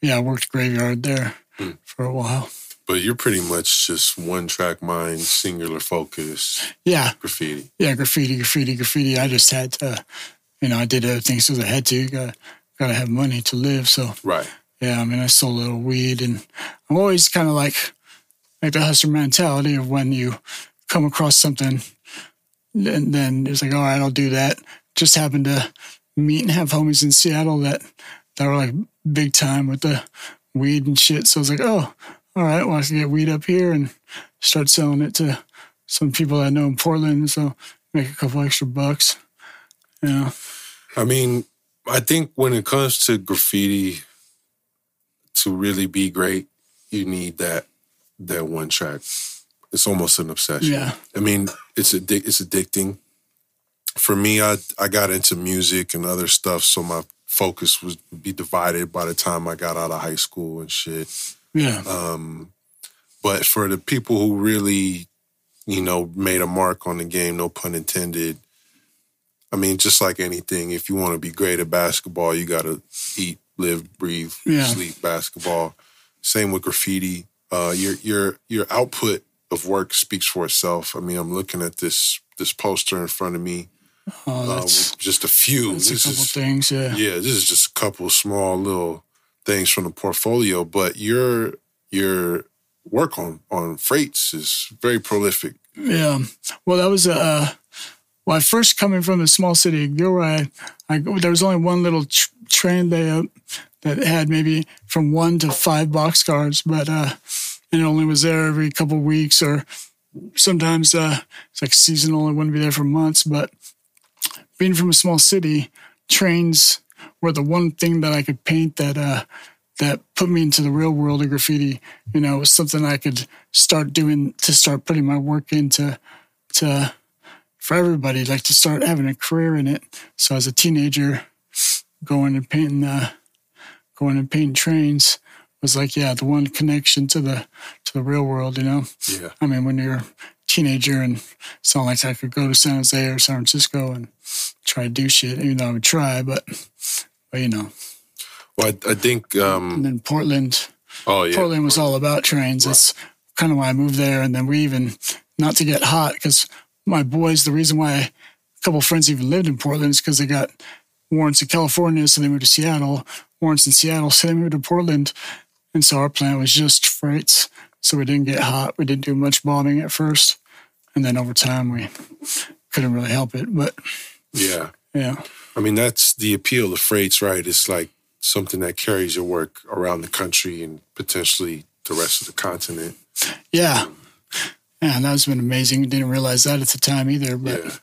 yeah, I worked graveyard there Hmm. for a while. But you're pretty much just one track mind, singular focus, Yeah, graffiti. yeah, graffiti, graffiti, graffiti. I just had to, you know, I did other things because I had to. Got got to have money to live, so Right. Yeah, I mean, I sold a little weed, and I'm always kind of like like the hustler mentality of when you come across something, and then it's like, all right, I'll do that. Just happened to meet and have homies in Seattle that that were like big time with the weed and shit. So I was like, oh, all right, well, I can get weed up here and start selling it to some people I know in Portland. So make a couple extra bucks. Yeah, I mean, I think when it comes to graffiti, to really be great, you need that that one track. It's almost an obsession. yeah, I mean, it's addic- it's addicting. For me, I I got into music and other stuff, so my focus was be divided by the time I got out of high school and shit. yeah, Um, but for the people who really, you know, made a mark on the game, no pun intended. I mean, just like anything, if you want to be great at basketball, you got to eat, live, breathe, Yeah. sleep basketball. Same with graffiti. Uh, your your your output of work speaks for itself. I mean, I'm looking at this this poster in front of me. oh, Uh, just a few. that's a couple is things. Yeah, yeah, this is just a couple small little things from the portfolio, but your your work on on freights is very prolific. Yeah. Well, that was a uh, well, first coming from the small city of Gilroy, I, there was only one little tr- train layout that had maybe from one to five boxcars, but uh, it only was there every couple of weeks or sometimes uh, it's like seasonal. It wouldn't be there for months. But being from a small city, trains were the one thing that I could paint that uh, that put me into the real world of graffiti. You know, it was something I could start doing to start putting my work into to for everybody, like to start having a career in it. So as a teenager, going and painting uh, going and painting trains was like, yeah, the one connection to the to the real world, you know? Yeah. I mean, when you're a teenager and it's not like I could go to San Jose or San Francisco and try to do shit, even though I would try, but but you know. Well, I, I think. Um, And then Portland, oh yeah. Portland was all about trains. That's kind of why I moved there. And then we even, not to get hot, because my boys, the reason why a couple of friends even lived in Portland is because they got warrants in California, so they moved to Seattle. Warrants in Seattle, so they moved to Portland. And so our plan was just freights. So we didn't get hot. We didn't do much bombing at first. And then over time, we couldn't really help it. But Yeah. yeah, I mean, that's the appeal of freights, right? It's like something that carries your work around the country and potentially the rest of the continent. yeah. Yeah, that's been amazing. Didn't realize that at the time either. But Yeah.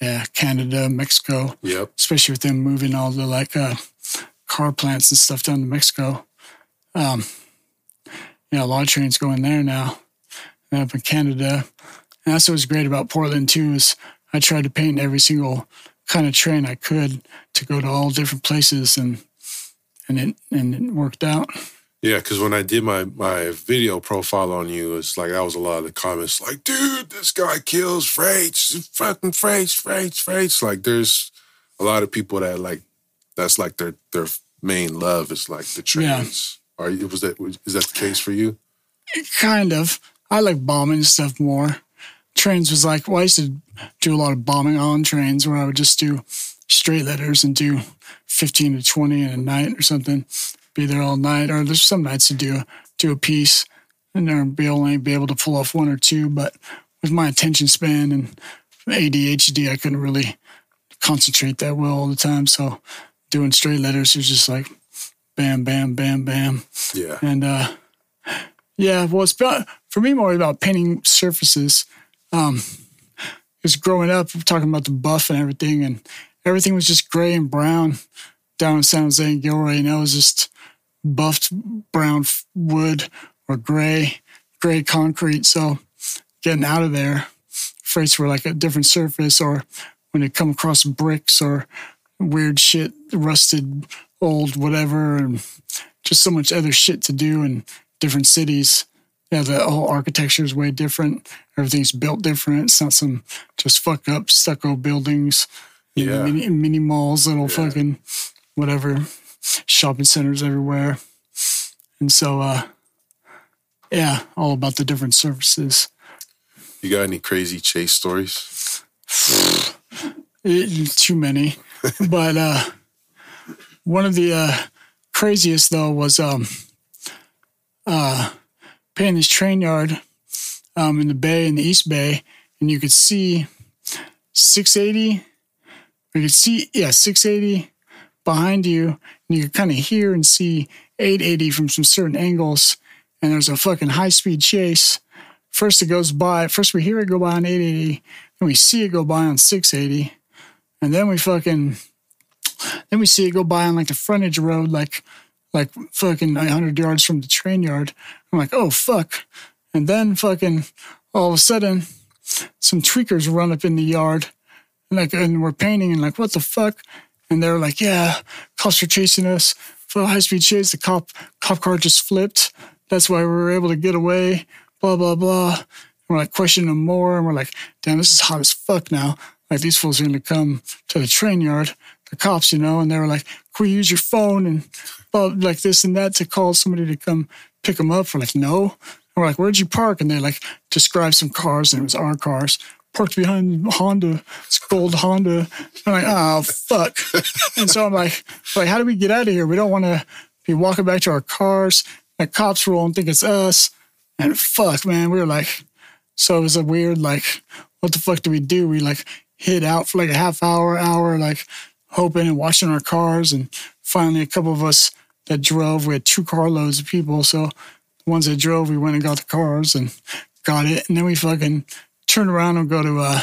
yeah, Canada, Mexico, Yep. especially with them moving all the like uh, car plants and stuff down to Mexico. Um, yeah, a lot of trains going there now. Up in Canada, and that's what was great about Portland too. Is I tried to paint every single kind of train I could to go to all different places, and and it and it worked out. Yeah, because when I did my my video profile on you, it's like that was a lot of the comments like, dude, this guy kills freights, fucking freights, freights, freights. Like there's a lot of people that like that's like their their main love is like the Yeah. Are you was that is that the case for you? Kind of. I like bombing stuff more. Trains was like, well, I used to do a lot of bombing on trains where I would just do straight letters and do 15 to 20 in a night or something. Be there all night. Or there's some nights to do, do a piece and then be only be able to pull off one or two. But with my attention span and ADHD, I couldn't really concentrate that well all the time. So doing straight letters was just like bam, bam, bam, bam. Yeah. And uh, yeah, well, it's about, for me more about painting surfaces. Um, because growing up, talking about the buff and everything, and everything was just gray and brown down in San Jose and Gilroy, and that was just buffed brown wood or gray, gray concrete. So getting out of there, freights were like a different surface, or when they come across bricks or weird shit, rusted, old, whatever, and just so much other shit to do in different cities. Yeah, the whole architecture is way different. Everything's built different. It's not some just fuck up stucco buildings, you know, Yeah. mini, mini malls, little fucking whatever, shopping centers everywhere. And so, uh, yeah, all about the different services. You got any crazy chase stories? It- too many. but uh, one of the uh, craziest though was um, uh, paying this train yard um, in the bay in the East Bay, and you could see 680. You could see yeah 680 behind you, and you could kind of hear and see 880 from some certain angles. And there's a fucking high speed chase. First it goes by. First we hear it go by on 880, and we see it go by on 680. And then we fucking, then we see it go by on like the frontage road, like, like fucking 100 yards from the train yard. I'm like, oh fuck. And then fucking, all of a sudden, some tweakers run up in the yard, and like, and we're painting, and like, what the fuck? And they're like, yeah, cops are chasing us for high speed chase. The cop cop car just flipped. That's why we were able to get away. Blah blah blah. And we're like questioning them more, and we're like, damn, this is hot as fuck now. Like these fools are gonna come to the train yard, the cops, you know, and they were like, can we use your phone and blah, like this and that to call somebody to come pick them up? We're like, no. And we're like, where'd you park? And they like described some cars, and it was our cars. Parked behind Honda, it's gold Honda. I'm like, oh fuck. and so I'm like, like, how do we get out of here? We don't want to be walking back to our cars. The cops will and think it's us. And fuck, man, we were like, so it was a weird, like, what the fuck do we do? We like hid out for like a half hour, hour, like hoping and watching our cars. And finally, a couple of us that drove, we had two carloads of people. So the ones that drove, we went and got the cars and got it. And then we fucking turned around and go to, uh,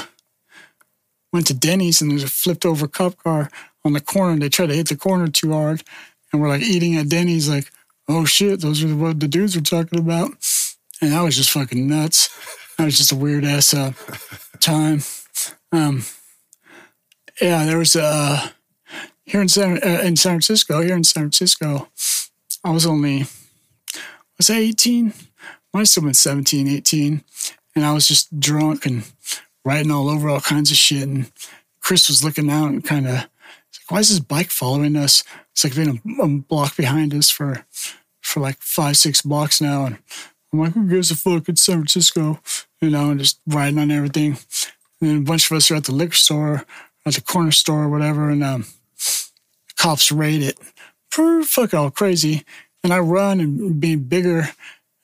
went to Denny's and there's a flipped over cop car on the corner. and They tried to hit the corner too hard. And we're like eating at Denny's, like, oh shit, those are what the dudes were talking about. And that was just fucking nuts. That was just a weird ass uh, time. Um, yeah, there was uh, here in San uh, in San Francisco. Here in San Francisco, I was only was I eighteen? Might have still been 17, 18. and I was just drunk and riding all over all kinds of shit. And Chris was looking out and kind of like, "Why is this bike following us?" It's like been a, a block behind us for for like five, six blocks now, and I'm like, "Who gives a fuck?" It's San Francisco, you know, and just riding on everything. And then a bunch of us are at the liquor store, at the corner store, or whatever, and um, cops raid it. Fuck all crazy. And I run and being bigger,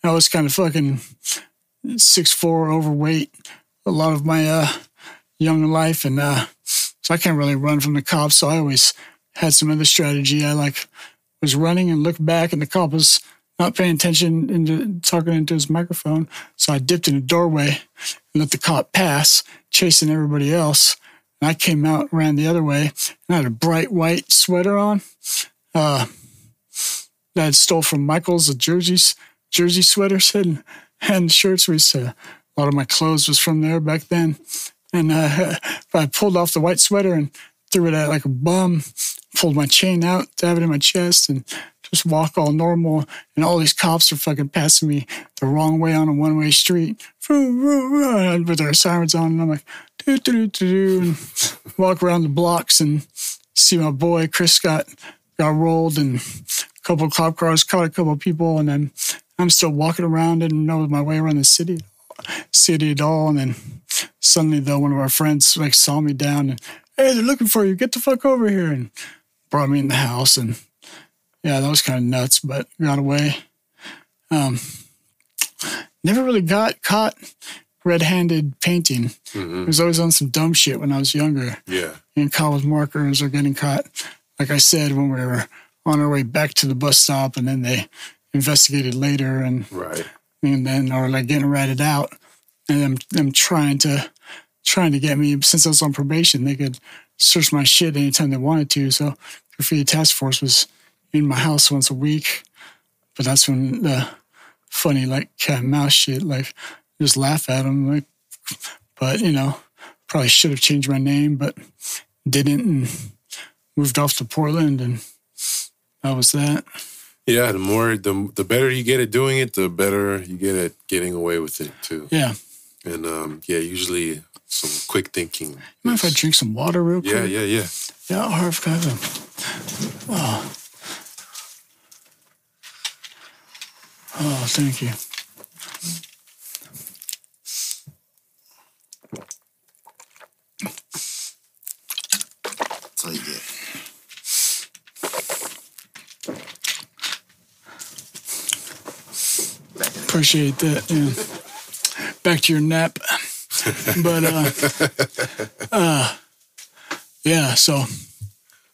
I was kind of fucking six four, overweight a lot of my uh, young life, and uh, so I can't really run from the cops. So I always had some other strategy. I like was running and looked back, and the cop was not paying attention into talking into his microphone. So I dipped in a doorway and let the cop pass, chasing everybody else. And I came out, ran the other way, and I had a bright white sweater on. Uh, that I stole from Michael's, the jerseys, jersey sweaters and, and shirts. We used to, a lot of my clothes was from there back then. And uh, I pulled off the white sweater and threw it at like a bum, pulled my chain out, dab it in my chest, and just walk all normal. And all these cops are fucking passing me the wrong way on a one way street with their sirens on. And I'm like, do, do, do, do, and walk around the blocks and see my boy Chris got, got rolled and a couple of cop cars caught a couple of people. And then I'm still walking around and know my way around the city, city at all. And then suddenly, though, one of our friends like saw me down and, hey, they're looking for you. Get the fuck over here. And brought me in the house. And yeah, that was kind of nuts, but got away. Um, never really got caught red-handed painting. Mm-hmm. I was always on some dumb shit when I was younger. Yeah. And college markers or getting caught, like I said, when we were on our way back to the bus stop, and then they investigated later, and Right. and then or like getting ratted out, and them them trying to trying to get me since I was on probation, they could search my shit anytime they wanted to. So graffiti task force was in my house once a week, but that's when the funny like cat and mouse shit like just laugh at them like, but you know probably should have changed my name, but didn't and moved off to Portland and that was that. Yeah, the more the the better you get at doing it, the better you get at getting away with it too. Yeah. And um, yeah, usually some quick thinking. You mind if I drink some water real quick? Yeah, yeah, yeah. Yeah, Harv, have a- Oh. Oh, thank you. That's all you get. Appreciate that. Yeah. Back to your nap. but uh uh yeah, so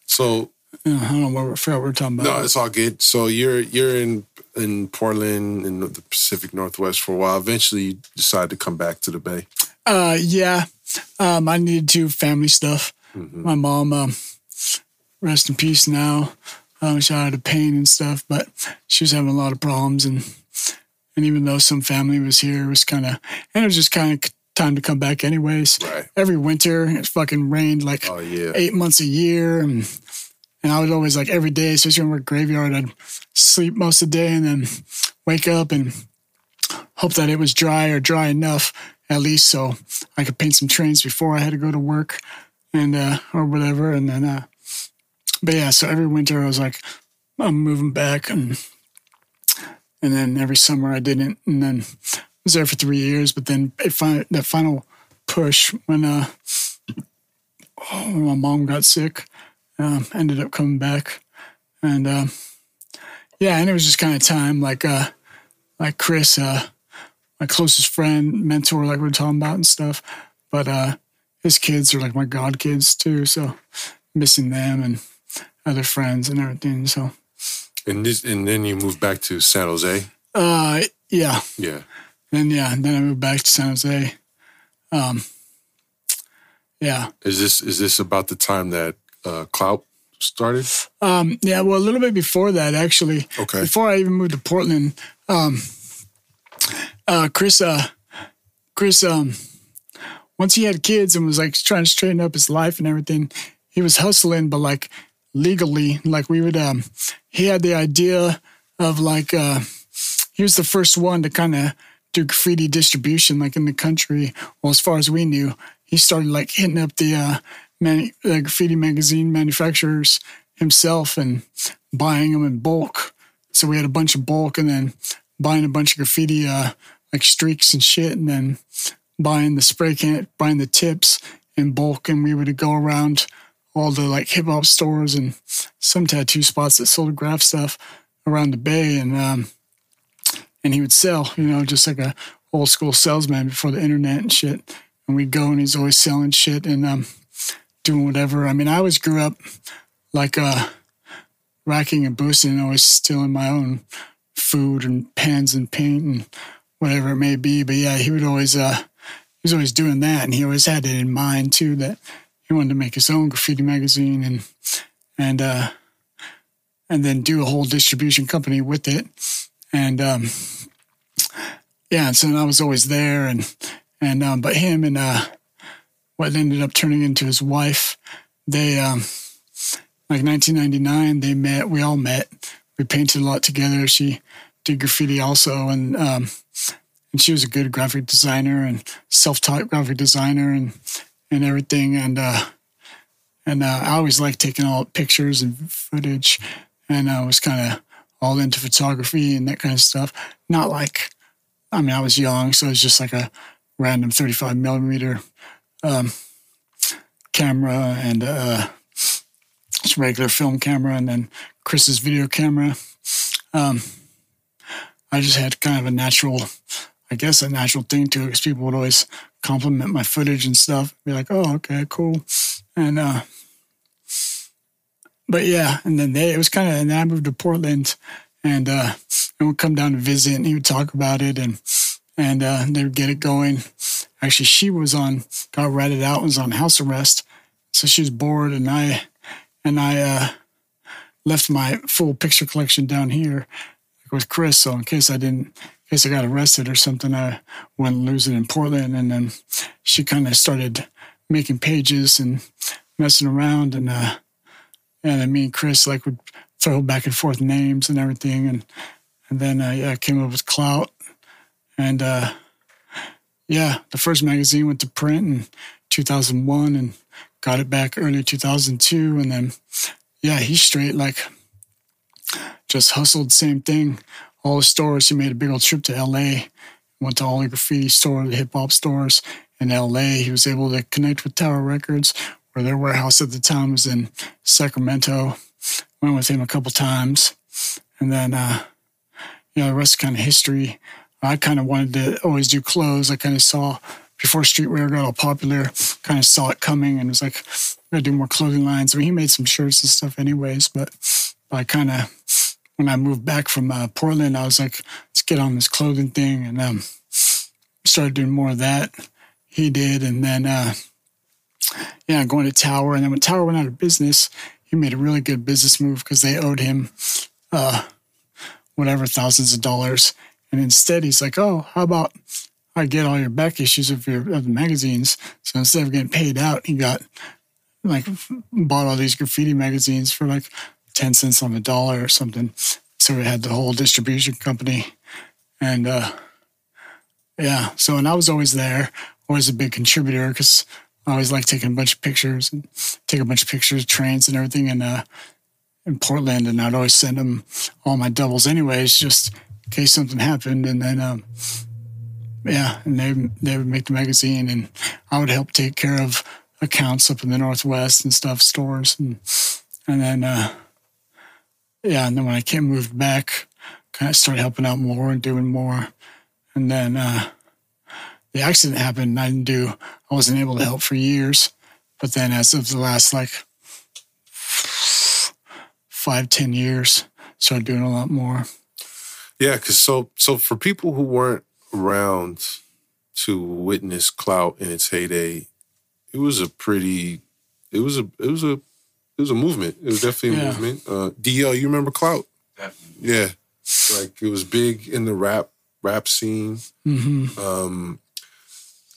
So I don't know what, I forgot what we we're talking about. no, it's all good. So you're you're in in Portland in the Pacific Northwest for a while. Eventually, you decide to come back to the Bay. Uh, yeah. Um, I needed to family stuff. My mom, um, rest in peace now. Um, she had a pain and stuff, but she was having a lot of problems, and and even though some family was here, it was kind of and it was just kind of time to come back anyways. Right. Every winter, it fucking rained like Oh yeah. eight months a year, and and I would always like every day, especially when we we're graveyard, I'd sleep most of the day and then wake up and hope that it was dry or dry enough at least so I could paint some trains before I had to go to work and uh or whatever. And then uh but yeah, so every winter I was like, I'm moving back and and then every summer I didn't and then I was there for three years, but then it fin- that final push when uh when my mom got sick, um, ended up coming back. And um yeah, and it was just kind of time like uh like Chris, uh my closest friend, mentor, like we are talking about and stuff. But uh, his kids are like my god kids too. So missing them and other friends and everything. So And this, and then you moved back to San Jose. uh, yeah. Yeah. Then yeah, and then I moved back to San Jose. Um, yeah. Is this is this about the time that uh, Clout started? Um, yeah, well, a little bit before that, actually. Okay. Before I even moved to Portland, um, uh, Chris, uh, Chris, um, once he had kids and was like trying to straighten up his life and everything, he was hustling, but like legally, like we would, um, he had the idea of like, uh, he was the first one to kind of do graffiti distribution, like in the country. Well, as far as we knew, he started like hitting up the, uh, manu- the graffiti magazine manufacturers himself and buying them in bulk. So we had a bunch of bulk and then buying a bunch of graffiti, uh, like streaks and shit, and then buying the spray can, buying the tips in bulk. And we would go around all the like hip hop stores and some tattoo spots that sold graph stuff around the bay. And, um, and he would sell, you know, just like a old school salesman before the internet and shit. And we'd go and he's always selling shit and, um, doing whatever. I mean, I always grew up like, uh, racking and boosting always stealing my own food and pens and paint and whatever it may be. But yeah, he would always uh he was always doing that and he always had it in mind too that he wanted to make his own graffiti magazine and and uh and then do a whole distribution company with it. And um yeah, and so I was always there and and um but him and uh what ended up turning into his wife, they um like 1999 they met we all met. We painted a lot together. She did graffiti also and um and she was a good graphic designer and self-taught graphic designer and and everything. And uh and uh, I always liked taking all pictures and footage and I was kind of all into photography and that kind of stuff. Not like I mean I was young so it was just like a random 35 millimeter um camera and uh just regular film camera and then Chris's video camera. Um, I just had kind of a natural, I guess, a natural thing to it because people would always compliment my footage and stuff. Be like, "Oh, okay, cool," and uh, but yeah, and then they it was kind of, and then I moved to Portland, and uh, and would come down to visit, and he would talk about it, and and uh, they would get it going. Actually, she was on, got ratted out, and was on house arrest, so she was bored, and I and I uh, left my full picture collection down here with Chris. So in case I didn't, in case I got arrested or something, I wouldn't lose it in Portland. And then she kind of started making pages and messing around, and uh, and then me and Chris like would throw back and forth names and everything, and and then I uh, came up with Clout, and uh, yeah, the first magazine went to print in 2001 and got it back early 2002 and then yeah he's straight like just hustled same thing. All the stores he made a big old trip to la went to all the graffiti stores the hip-hop stores in la he was able to connect with tower records where their warehouse at the time was in sacramento. Went with him a couple times. And then uh yeah the rest kind of history i kind of wanted to always do clothes i kind of saw before streetwear got all popular, kind of saw it coming and was like, I'm gonna do more clothing lines. I mean, he made some shirts and stuff anyways, but I kind of, when I moved back from uh, Portland, I was like, let's get on this clothing thing and um, started doing more of that. He did. And then, uh, yeah, going to Tower. And then when Tower went out of business, he made a really good business move because they owed him uh, whatever thousands of dollars. And instead, he's like, oh, how about I get all your back issues of your of the magazines. So instead of getting paid out, he got like bought all these graffiti magazines for like ten cents on the dollar or something. So we had the whole distribution company, and uh, yeah. So and I was always there, always a big contributor because I always like taking a bunch of pictures and take a bunch of pictures, of trains and everything, and uh, in Portland, and I'd always send them all my doubles anyways, just case something happened, and then. Um, yeah, and they they would make the magazine, and I would help take care of accounts up in the Northwest and stuff, stores, and and then uh, yeah, and then when I came moved back, kind of started helping out more and doing more, and then uh, the accident happened, And I didn't do, I wasn't able to help for years. But then as of the last like five, ten years, started doing a lot more. Yeah, because so so for people who weren't around to witness clout in its heyday, it was a pretty, it was a it was a it was a movement. It was definitely a Yeah. movement. Uh, DL, you remember clout? Definitely. Yeah, like it was big in the rap rap scene. hmm Um,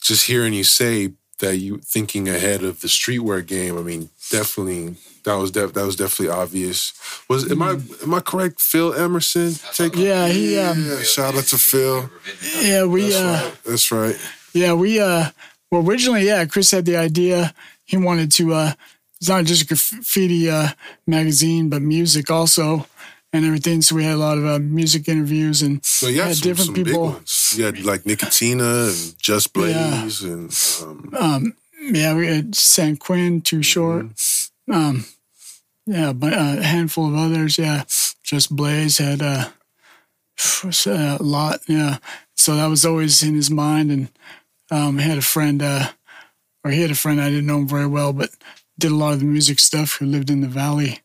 just hearing you say that you thinking ahead of the streetwear game. I mean, definitely that was def- that was definitely obvious. Was am I am I correct? Phil Emerson, Yeah, he, um, yeah. Shout out to Phil. Yeah, we, That's uh, right. That's right. Yeah, we uh well originally, yeah, Chris had the idea. He wanted to uh it's not just a graffiti uh magazine, but music also and everything. So we had a lot of uh, music interviews and So you had some, different some people. big ones. You had like Nicotina and Just Blaze and um, um yeah, we had San Quinn, Too Short. Um yeah, but uh, a handful of others, yeah. Just Blaze had uh a lot, yeah. So that was always in his mind and um had a friend uh or he had a friend I didn't know him very well, but did a lot of the music stuff who lived in the valley.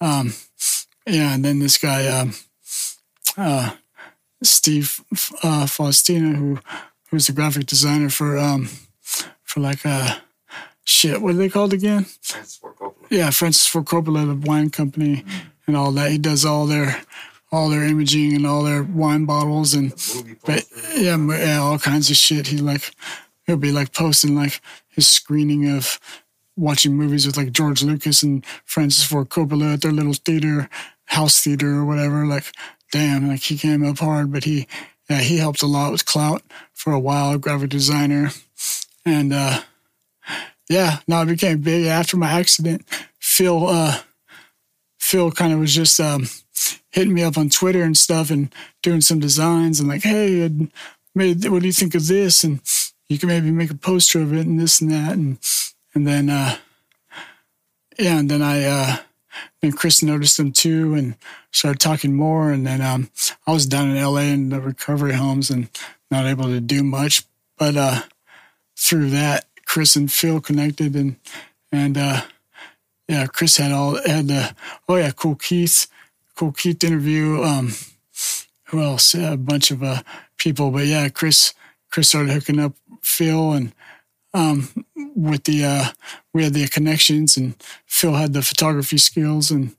Um yeah, and then this guy um uh Steve uh Faustina who who's the graphic designer for um for like uh shit, what are they called again? Coppola. Yeah, Francis Ford Coppola, the wine company, and all that. He does all their all their imaging and all their wine bottles and but yeah, yeah, all kinds of shit. He like he'll be like posting like his screening of watching movies with like George Lucas and Francis Ford Coppola at their little theater, house theater or whatever. Like, damn, like he came up hard, but he yeah, he helped a lot with Clout for a while, graphic designer. And uh yeah, no, it became big after my accident. Phil uh Phil kind of was just um hitting me up on Twitter and stuff and doing some designs and like, hey, I'd made what do you think of this? And you can maybe make a poster of it and this and that and and then uh yeah, and then I uh then Chris noticed them too and started talking more and then um I was down in LA in the recovery homes and not able to do much. But uh through that Chris and Phil connected and and uh yeah, Chris had all had the oh yeah, Kool Keith, Kool Keith interview. Um, who else? Yeah, a bunch of uh people, but yeah, Chris Chris started hooking up Phil and um with the uh we had the connections and Phil had the photography skills and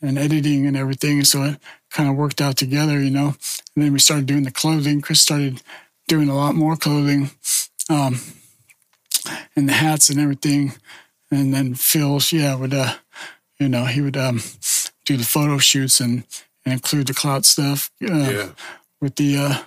and editing and everything, and so it kind of worked out together, you know. And then we started doing the clothing. Chris started doing a lot more clothing, um, and the hats and everything and then Phil, yeah, would uh, you know, he would um do the photo shoots and, and include the clout stuff uh, yeah. with the uh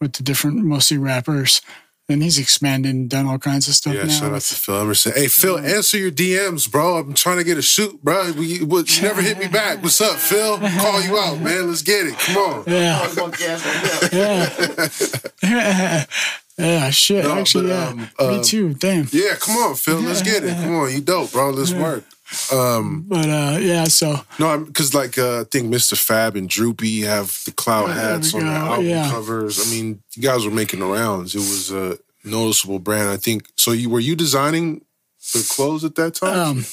with the different mostly rappers. And he's expanded and done all kinds of stuff Yeah, now. shout out to Phil Emerson. Hey, Phil, answer your DMs, bro. I'm trying to get a shoot, bro. We, what, you never hit me back. What's up, Phil? Call you out, man. Let's get it. Come on. yeah, monkey ass right there. yeah, yeah. Shit, No, actually, but, yeah, um, me um, too. Damn. Yeah, come on, Phil. Let's get it. Come on, you dope, bro. Let's work. Um, But uh, yeah, so no, because like uh, I think Mistah F.A.B. and Droop-E have the clout hats on their album yeah. covers. I mean, you guys were making the rounds. It was a noticeable brand. I think. So, you were you designing the clothes at that time? Um,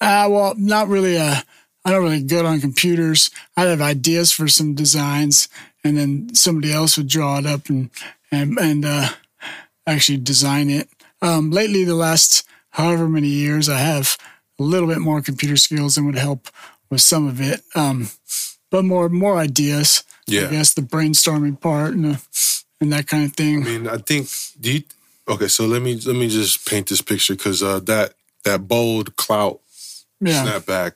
uh, well, not really. Uh, I'm not really good on computers. I'd have ideas for some designs, and then somebody else would draw it up and and and uh, actually design it. Um, lately, the last however many years, I have a little bit more computer skills and would help with some of it. Um, but more more ideas. Yeah. I guess the brainstorming part and the, and that kind of thing. I mean, I think. Do you? Okay, so let me let me just paint this picture because uh, that that bold clout yeah, snapback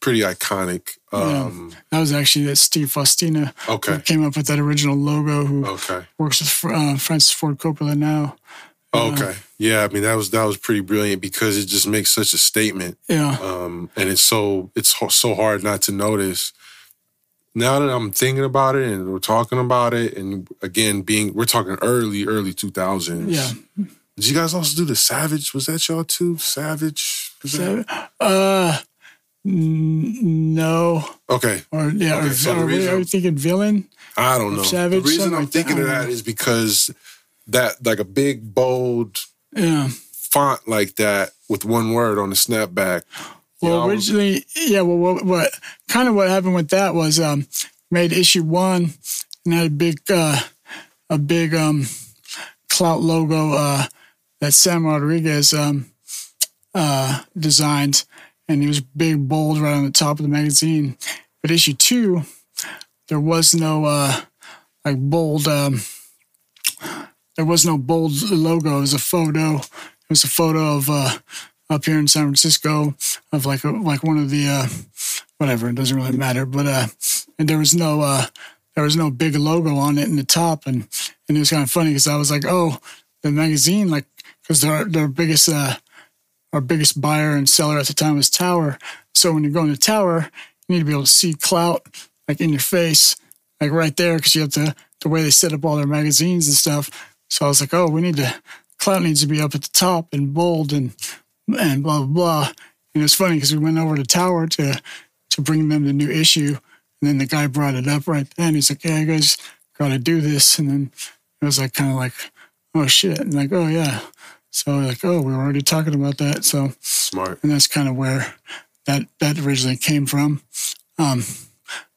pretty iconic. Um, that was actually that Steve Faustina Okay. who came up with that original logo. Who Okay. works with uh, Francis Ford Coppola now. Okay. Yeah, I mean that was that was pretty brilliant because it just makes such a statement. Yeah, um, and it's so it's so hard not to notice. Now that I'm thinking about it and we're talking about it, and again, being we're talking early, early 2000s. yeah. Did you guys also do the Savage? Was that y'all too? Savage? That? Uh, no, Okay, or yeah, Okay, or, so we, reason- are we thinking villain? I don't know. Savage, the reason I'm like thinking of I don't that is because that like a big bold Yeah. font like that with one word on the snapback. Well, know, originally, yeah. Well, what, what kind of what happened with that was um, made issue one and had a big, uh, a big um, clout logo uh, that Sam Rodriguez um, uh, designed, and it was big, bold, right on the top of the magazine. But issue two, there was no uh, like bold. Um, there was no bold logo. It was a photo. It was a photo of uh, up here in San Francisco of like a, like one of the uh, whatever. It doesn't really matter. But uh, and there was no uh, there was no big logo on it in the top, and and it was kind of funny because I was like, oh, the magazine, like because their their biggest uh, our biggest buyer and seller at the time was Tower. So when you're going to Tower, you need to be able to see clout like in your face, like right there, because you have to the way they set up all their magazines and stuff. So I was like, oh, we need to clout needs to be up at the top and bold and and blah blah blah. And it's funny because we went over to Tower to to bring them the new issue, and then the guy brought it up right then. He's like, "Yeah, you guys got to do this," and then it was like kind of like, "Oh shit!" and like, "Oh yeah." So like, "Oh, we were already talking about that." So smart. and that's kind of where that that originally came from. Um,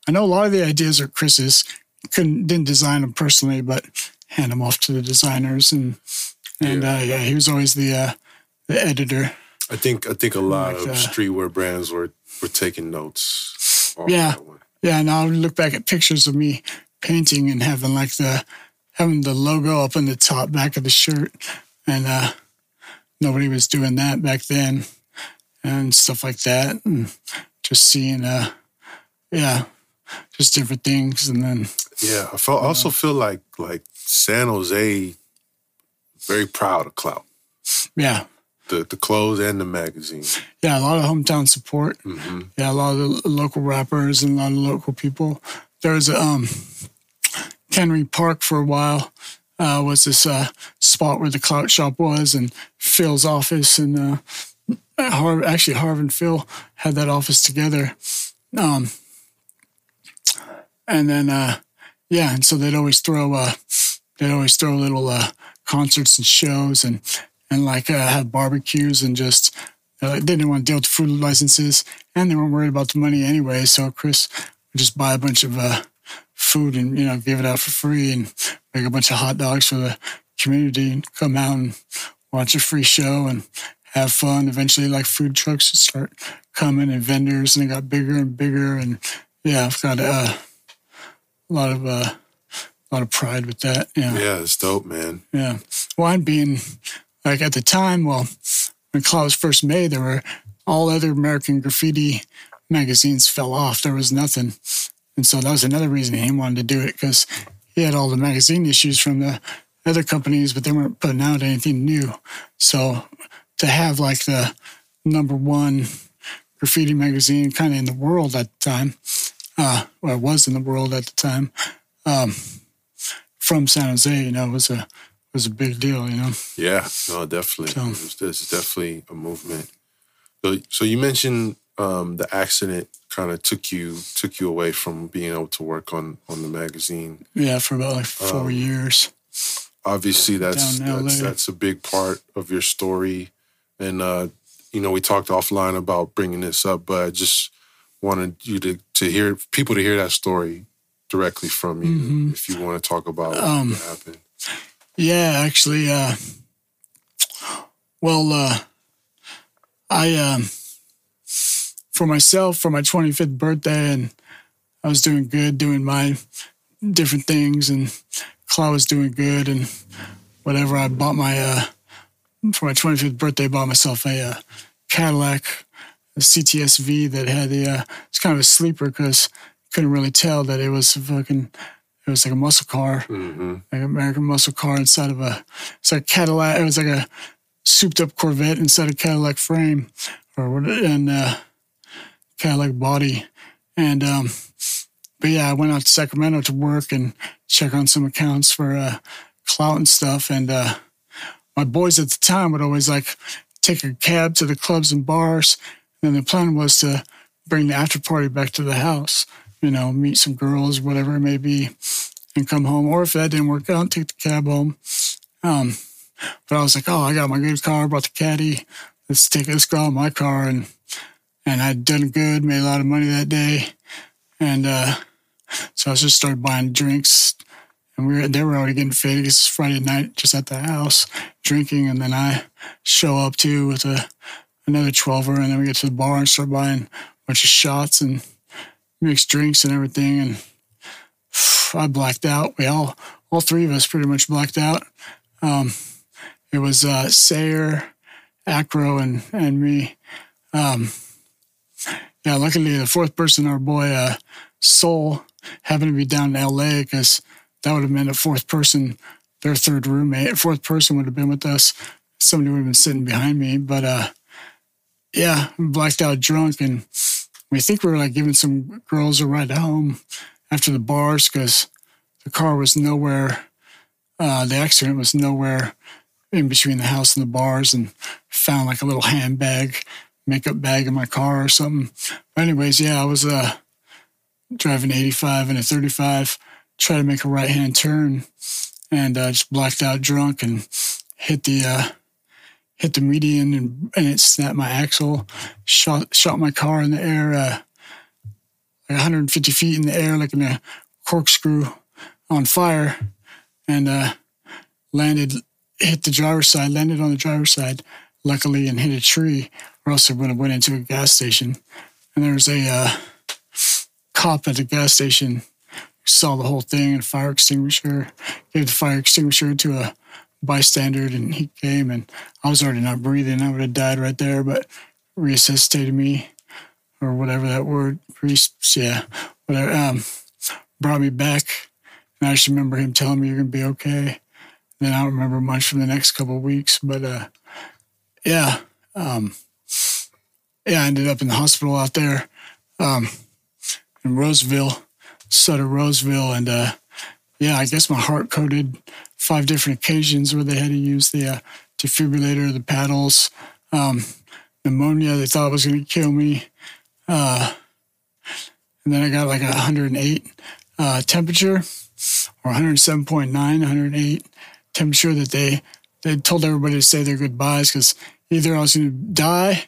I know a lot of the ideas are Chris's. Couldn't didn't design them personally, but hand them off to the designers, and and Yeah. Uh, yeah, he was always the uh, the editor. I think I think a lot Like, of uh, streetwear brands were were taking notes. Yeah. Yeah, and I'll look back at pictures of me painting and having like the having the logo up on the top back of the shirt, and uh, nobody was doing that back then, and stuff like that, and just seeing, uh, yeah, just different things, and then Yeah, I felt, also feel like like San Jose very proud of Clout. yeah, The the clothes and the magazine. yeah, a lot of hometown support. hmm Yeah, a lot of the local rappers and a lot of local people. There was a um, Henry Park for a while. Uh, was this uh, spot where the clout shop was, and Phil's office, and uh, Har- actually Harv and Phil had that office together. Um, and then uh, yeah, and so they'd always throw uh, they'd always throw little uh, concerts and shows, and and like have barbecues and just they didn't want to deal with food licenses, and they weren't worried about the money anyway. So Chris would just buy a bunch of food and you know give it out for free, and make a bunch of hot dogs for the community, and come out and watch a free show and have fun. Eventually, like food trucks would start coming and vendors, and it got bigger and bigger. And yeah, I've got uh, a lot of uh, a lot of pride with that. Yeah. Yeah, it's dope, man. Yeah. One being like at the time, well, when Clout was first made, there were all other American graffiti magazines fell off. There was nothing. And so that was another reason he wanted to do it because he had all the magazine issues from the other companies, but they weren't putting out anything new. So to have like the number one graffiti magazine kind of in the world at the time, uh, or it was in the world at the time, um, from San Jose, you know, was a was a big deal, you know. Yeah, no, definitely. So- It's, it's definitely a movement. So, so you mentioned um, the accident kind of took you took you away from being able to work on on the magazine. Yeah, for about like four Um, years. Obviously, that's that's that's a big part of your story, and uh, you know we talked offline about bringing this up, but I just wanted you to to hear people to hear that story directly from you Mhm. if you want to talk about Um, what happened. Yeah, actually, uh, well, uh, I, um, for myself, for my 25th birthday, and I was doing good, doing my different things, and Clout was doing good, and whatever. I bought my, uh, for my 25th birthday, I bought myself a uh, Cadillac, a CTSV that had the, uh, it's kind of a sleeper because couldn't really tell that it was a fucking, it was like a muscle car hmm like an American muscle car inside of a it's like Cadillac. It was like a souped up Corvette inside a Cadillac frame, or what? And uh, Cadillac body. And um, but yeah, I went out to Sacramento to work and check on some accounts for uh, clout and stuff. And uh, my boys at the time would always like take a cab to the clubs and bars. And the plan was to bring the after party back to the house. You know, meet some girls, whatever it may be and come home. Or if that didn't work out, take the cab home Um, but I was like, oh, I got my good car, brought the caddy. Let's take let's go out my car and and I'd done good, made a lot of money that day, and uh, so I just started buying drinks. And we were they were already getting faded. It's Friday night, just at the house drinking, and then I show up too with a another twelver, and then we get to the bar and start buying a bunch of shots and mixed drinks and everything, and I blacked out. We all all three of us pretty much blacked out. Um, it was uh, Sayer, Acro, and and me. Um, yeah, luckily the fourth person, our boy uh, Soul, happened to be down in L.A. because that would have meant a fourth person, their third roommate, fourth person would have been with us. Somebody would have been sitting behind me, but uh, yeah, blacked out drunk, and we think we were like giving some girls a ride home after the bars because the car was nowhere. Uh, the accident was nowhere in between the house and the bars, and found like a little handbag, makeup bag in my car or something. But anyways, yeah, I was uh, driving 85 and a 35, try to make a right hand turn, and uh, just blacked out drunk and hit the uh, hit the median and, and it snapped my axle, shot shot my car in the air, uh, like 150 feet in the air, like in a corkscrew on fire, and uh, landed hit the driver's side, landed on the driver's side, luckily, and hit a tree, or else I would have went into a gas station. And there was a uh, cop at the gas station saw the whole thing and fire extinguisher, gave the fire extinguisher to a bystander, and he came, and I was already not breathing. I would have died right there, but resuscitated me, or whatever that word, res- yeah, whatever, um, brought me back. And I just remember him telling me you're gonna be okay. Then I don't remember much from the next couple of weeks, but uh, yeah, um, yeah, I ended up in the hospital out there um, in Roseville, Sutter, Roseville, and uh, yeah, I guess my heart coded five different occasions where they had to use the uh, defibrillator, the paddles, um, pneumonia. They thought was going to kill me, uh, and then I got like a 108 uh, temperature or 107.9, 108 temperature that they they told everybody to say their goodbyes because either I was going to die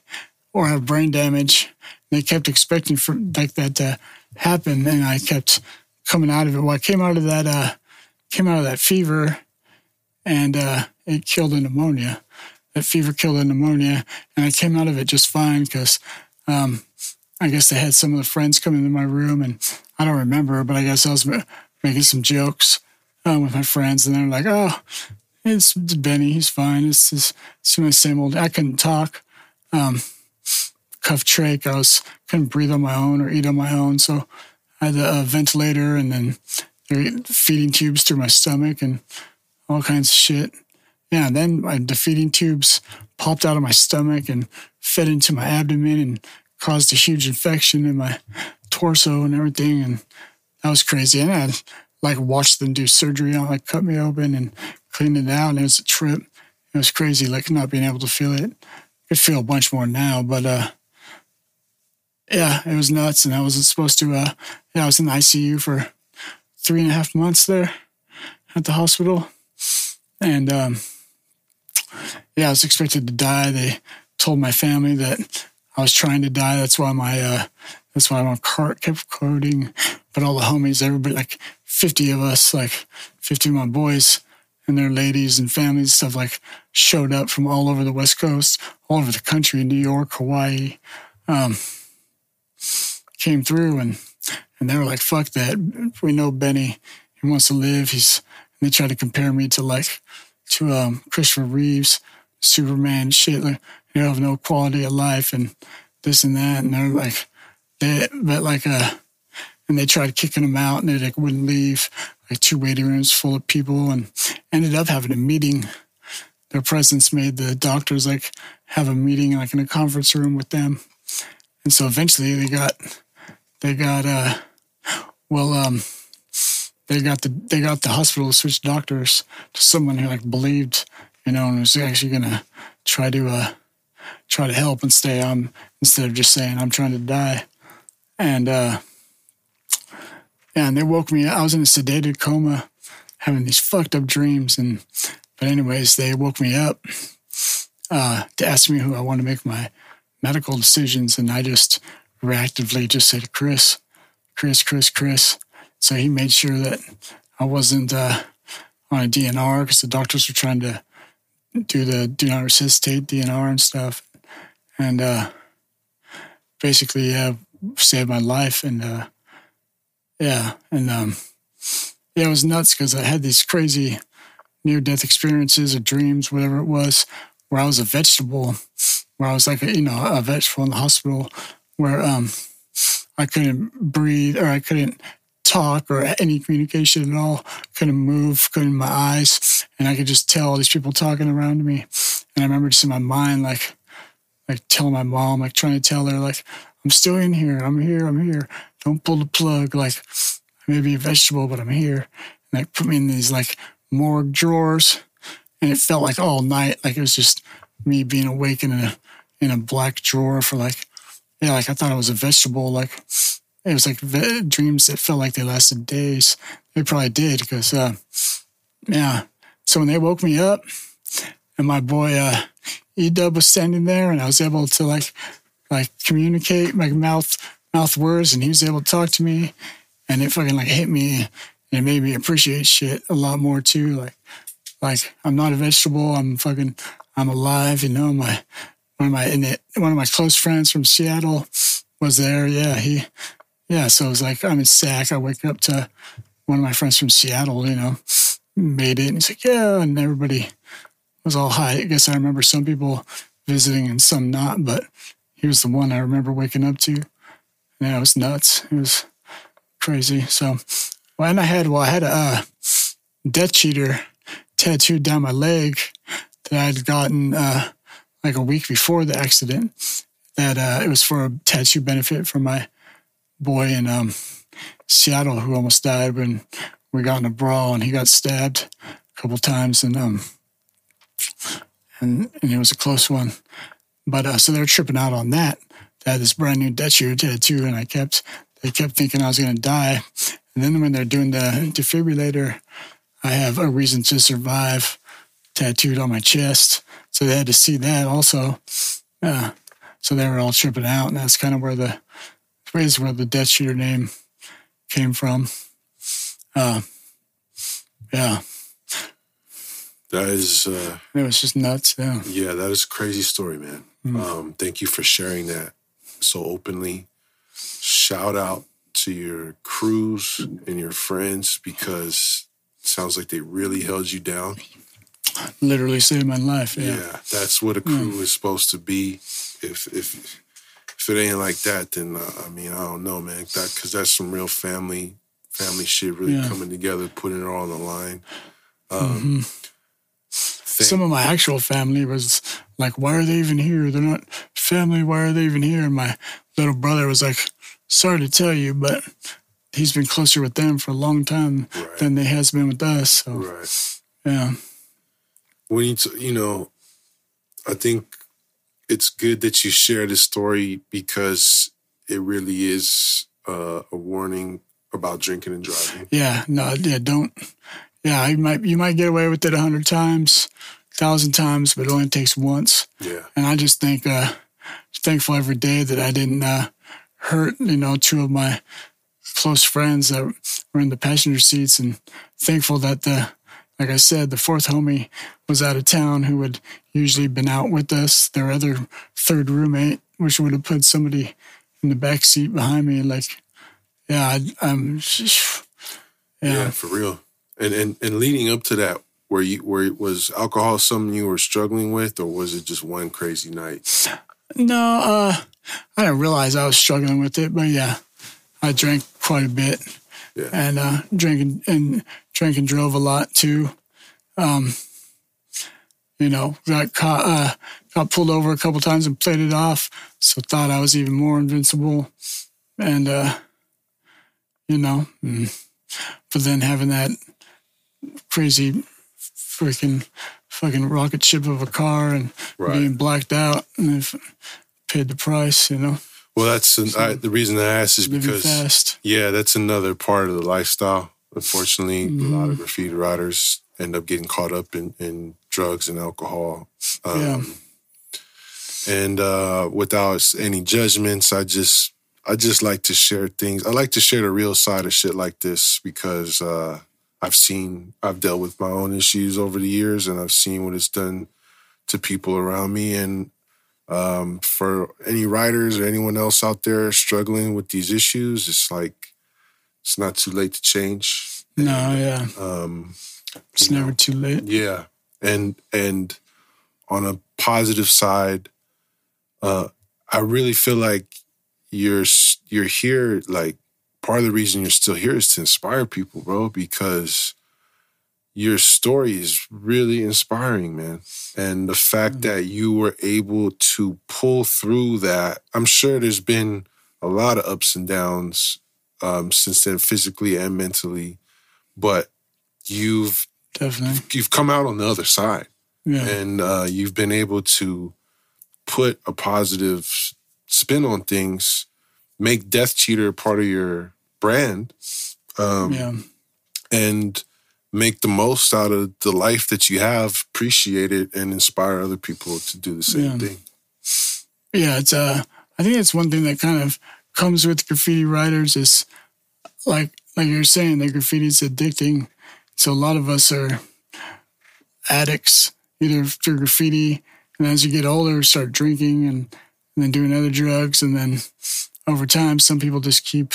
or have brain damage. They kept expecting for like that to happen, and I kept coming out of it. Well, I came out of that uh, came out of that fever, and uh, it killed the pneumonia. That fever killed the pneumonia, and I came out of it just fine because um, I guess they had some of the friends come into my room, and I don't remember, but I guess I was making some jokes uh, with my friends, and they're like, "Oh, it's, it's Benny. He's fine. It's just it's the same old." I couldn't talk. Um, cuff trach. I was couldn't breathe on my own or eat on my own, so I had a, ventilator and then feeding tubes through my stomach and all kinds of shit. Yeah, and then my, the feeding tubes popped out of my stomach and fed into my abdomen and caused a huge infection in my torso and everything, and that was crazy. And I like watched them do surgery on, like cut me open and clean it out, and it was a trip. It was crazy, like not being able to feel it. I could feel a bunch more now, but uh, yeah, it was nuts. And I wasn't supposed to. Uh, yeah, I was in the ICU for three and a half months there at the hospital, and um, yeah, I was expected to die. They told my family that I was trying to die. That's why my uh, that's why my cart kept coding. But all the homies, everybody, like 50 of us, like 50 of my boys and their ladies and families, stuff like showed up from all over the West Coast, all over the country, New York, Hawaii, um, came through and and they were like, "Fuck that! We know Benny. He wants to live. He's." And they tried to compare me to like to um, Christopher Reeves, Superman, shit. Like you have no quality of life and this and that. And they're like, they but like uh, and they tried kicking him out, and they like wouldn't leave. Like two waiting rooms full of people, and ended up having a meeting. Their presence made the doctors like have a meeting like in a conference room with them, and so eventually they got they got uh well um they got the they got the hospital to switch doctors to someone who like believed you know and was actually gonna try to uh try to help and stay on instead of just saying I'm trying to die and uh yeah and they woke me up. I was in a sedated coma having these fucked up dreams and But anyways, they woke me up uh, to ask me who I want to make my medical decisions, and I just reactively just said Chris, Chris, Chris, Chris. So he made sure that I wasn't uh, on a DNR because the doctors were trying to do the do not resuscitate DNR and stuff, and uh, basically uh, saved my life. And uh, yeah, and um, yeah, it was nuts because I had these crazy near death experiences or dreams, whatever it was, where I was a vegetable, where I was like, you know, a vegetable in the hospital, where um, I couldn't breathe or I couldn't talk or any communication at all, couldn't move, couldn't my eyes, and I could just tell all these people talking around me. And I remember just in my mind, like, like telling my mom, like trying to tell her, like, I'm still in here, I'm here, I'm here. Don't pull the plug. Like, I may be a vegetable, but I'm here. And like put me in these like morgue drawers, and it felt like all night, like it was just me being awake in a in a black drawer for like yeah, like I thought it was a vegetable. Like it was like ve- dreams that felt like they lasted days. They probably did because uh, yeah. So when they woke me up, and my boy uh, E Dub was standing there, and I was able to like like communicate my mouth mouth words, and he was able to talk to me, and it fucking like hit me, and it made me appreciate shit a lot more too. Like like I'm not a vegetable. I'm fucking I'm alive. You know my one of my it, one of my close friends from Seattle was there. Yeah, he yeah. So it was like I'm in SAC. I wake up to one of my friends from Seattle. You know, made it. And he's like, yeah, and everybody was all high. I guess I remember some people visiting and some not, but he was the one I remember waking up to. And it was nuts. It was crazy. So, well, and I had, well, I had a uh, Death Cheater tattooed down my leg that I'd gotten uh, like a week before the accident. That uh, it was for a tattoo benefit for my boy in um, Seattle who almost died when we got in a brawl and he got stabbed a couple times and um and and it was a close one. But uh, so they're tripping out on that. They had this brand new Death tattoo, and I kept they kept thinking I was gonna die. And then when they're doing the defibrillator, I have a reason to survive tattooed on my chest. So they had to see that also. Uh, so they were all tripping out, and that's kind of where the is where the Death Cheater name came from. Uh, yeah, That is, uh, it was just nuts. Yeah, yeah, that is a crazy story, man. Mm. Um, thank you for sharing that so openly. Shout out to your crews and your friends because it sounds like they really held you down. Literally saved my life. Yeah, Yeah, that's what a crew is supposed to be. If if if it ain't like that, then uh, I mean I don't know, man. That because that's some real family family shit really Yeah. coming together, putting it all on the line. Um, thank- some of my actual family was like, "Why are they even here? They're not family. Why are they even here?" And my little brother was like, "Sorry to tell you, but." He's been closer with them for a long time Right. than they has been with us. So right. yeah, when you t- you know, I think it's good that you share this story because it really is uh, a warning about drinking and driving. Yeah, no, yeah, don't. Yeah, you might you might get away with it a hundred times, thousand times, but it only takes once. Yeah, And I just think, uh, thankful every day that I didn't uh, hurt, you know, two of my close friends that were in the passenger seats, and thankful that the, like I said, the fourth homie was out of town who had usually been out with us. Their other third roommate, which would have put somebody in the back seat behind me, like, yeah, I, I'm, yeah, yeah. for real. And and and leading up to that, where you where it was alcohol something you were struggling with, or was it just one crazy night? No, uh, I didn't realize I was struggling with it, but yeah, I drank quite a bit Yeah, and uh, drank and, and drank and drove a lot too. Um, you know, got caught, uh, got pulled over a couple times and played it off, so thought I was even more invincible, and uh, you know, mm. but then having that crazy freaking fucking rocket ship of a car and Right. being blacked out and paid the price, you know, well, that's an, I, the reason I asked is because yeah, that's another part of the lifestyle. Unfortunately, a lot of graffiti writers end up getting caught up in, in drugs and alcohol. Um, Yeah. And uh, without any judgments, I just I just like to share things. I like to share the real side of shit like this because uh, I've seen I've dealt with my own issues over the years, and I've seen what it's done to people around me. And um, for any writers or anyone else out there struggling with these issues, it's like it's not too late to change. No, yeah. Um, It's never know. too late. yeah, and and on a positive side, uh, I really feel like you're you're here. Like part of the reason you're still here is to inspire people, bro. Because your story is really inspiring, man. And the fact that you were able to pull through that, I'm sure there's been a lot of ups and downs um, since then, physically and mentally. But you've Definitely. you've come out on the other side Yeah. and uh, you've been able to put a positive spin on things, make Death Cheater part of your brand, um, yeah. and make the most out of the life that you have, appreciate it, and inspire other people to do the same Yeah. thing. Yeah, it's uh I think it's one thing that kind of comes with graffiti writers is like like you're saying, that graffiti is addicting. So a lot of us are addicts, either through graffiti and as you get older start drinking and, and then doing other drugs and then over time some people just keep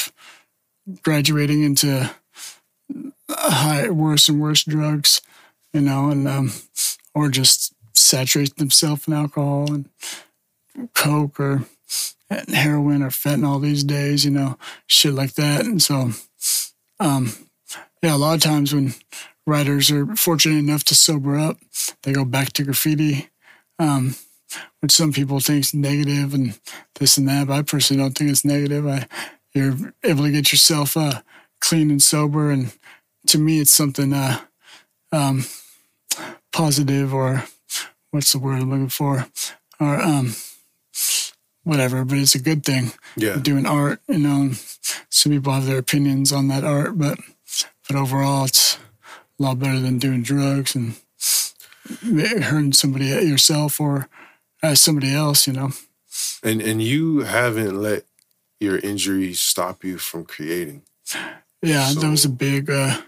graduating into high worse and worse drugs, you know, and um or just saturate themselves in alcohol and coke or heroin or fentanyl these days, you know, shit like that. And so, um, yeah, a lot of times when writers are fortunate enough to sober up, they go back to graffiti, um, which some people think is negative and this and that. But I personally don't think it's negative. I, you're able to get yourself uh, clean and sober, and to me, it's something uh, um, positive or what's the word I'm looking for, or um, whatever. But it's a good thing Yeah, doing art. You know, some people have their opinions on that art, but but overall, it's a lot better than doing drugs and hurting somebody yourself or as somebody else. You know. and and you haven't let your injuries stop you from creating. Yeah, that was a big, uh,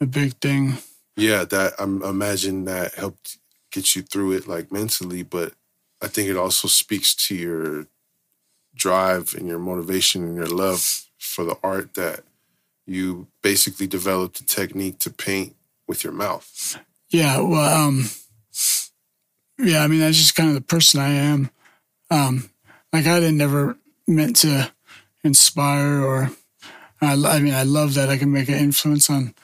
a big thing. yeah that i imagine that helped get you through it like mentally but i think it also speaks to your drive and your motivation and your love for the art that you basically developed a technique to paint with your mouth Yeah, well, um, yeah, I mean, that's just kind of the person I am. Um, like I didn't never meant to inspire or, I, I mean, I love that I can make an influence on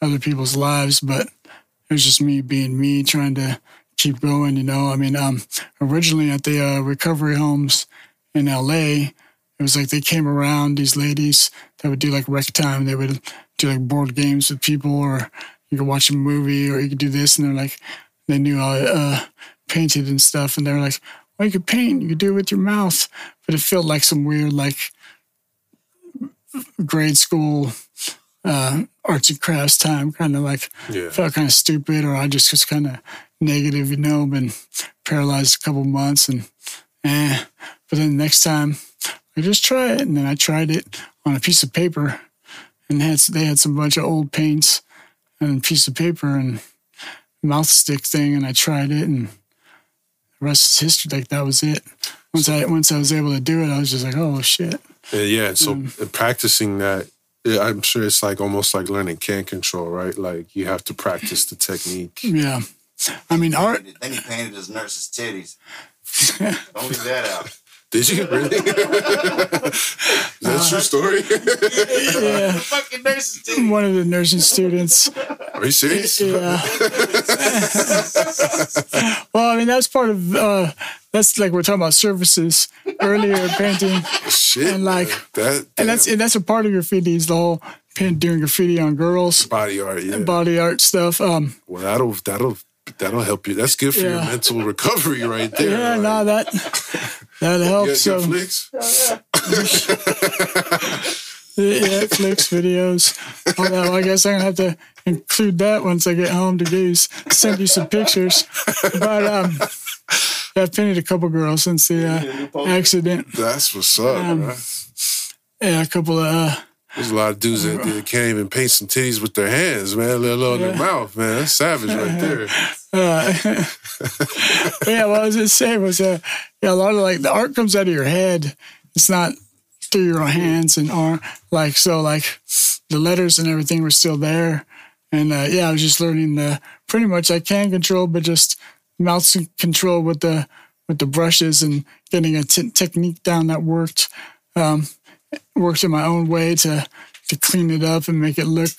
other people's lives, but it was just me being me, trying to keep going. You know, I mean, um, originally at the uh, recovery homes in LA, it was like they came around these ladies that would do like rec time. They would do like board games with people, or you could watch a movie, or you could do this, and they're like, they knew I uh, painted and stuff, and they're like, well, you could paint, you could do it with your mouth, but it felt like some weird like grade school uh, arts and crafts time, kind of like yeah felt kind of stupid, or I just was kind of negative, you know, been paralyzed a couple months and eh. But then the next time, I just try it, and then I tried it on a piece of paper, and had they had some bunch of old paints and a piece of paper and mouth stick thing, and I tried it, and the rest is history. Like that was it. Once I once I was able to do it, I was just like, oh shit. Uh, yeah so practicing that i'm sure it's like almost like learning can control right like you have to practice the technique Yeah. I mean, art. Then he painted his nurse's titties. Don't leave that out. did you really is that a true story Yeah. Fucking nurse's titties. One of the nursing students. are you serious Yeah. well, I mean, that's part of, uh, that's like we're talking about services earlier, painting. shit And, like- that And that's, and that's a part of graffiti is the whole paint, doing graffiti on girls, body art yeah body art stuff. Um, Well, that'll that'll that'll help you. That's good for your mental recovery right there. yeah, like, no, that, that helps. got, So, got flicks? yeah, flicks, videos, all that. Well, I guess I'm going to have to include that once I get home to gaze, send you some pictures. But um, I've painted a couple girls since the uh, accident. That's what's up, Um. Yeah, a couple of. Uh, There's a lot of dudes that, that can't even paint some titties with their hands, man, let alone their mouth, man. That's savage right there. Uh, yeah, what I was just saying was, uh, yeah, a lot of like the art comes out of your head. It's not through your hands and arm. Like so, like the letters and everything were still there, and uh, yeah, I was just learning the pretty much I can control, but just mouth control with the with the brushes and getting a t- technique down that worked. Um, worked in my own way to to clean it up and make it look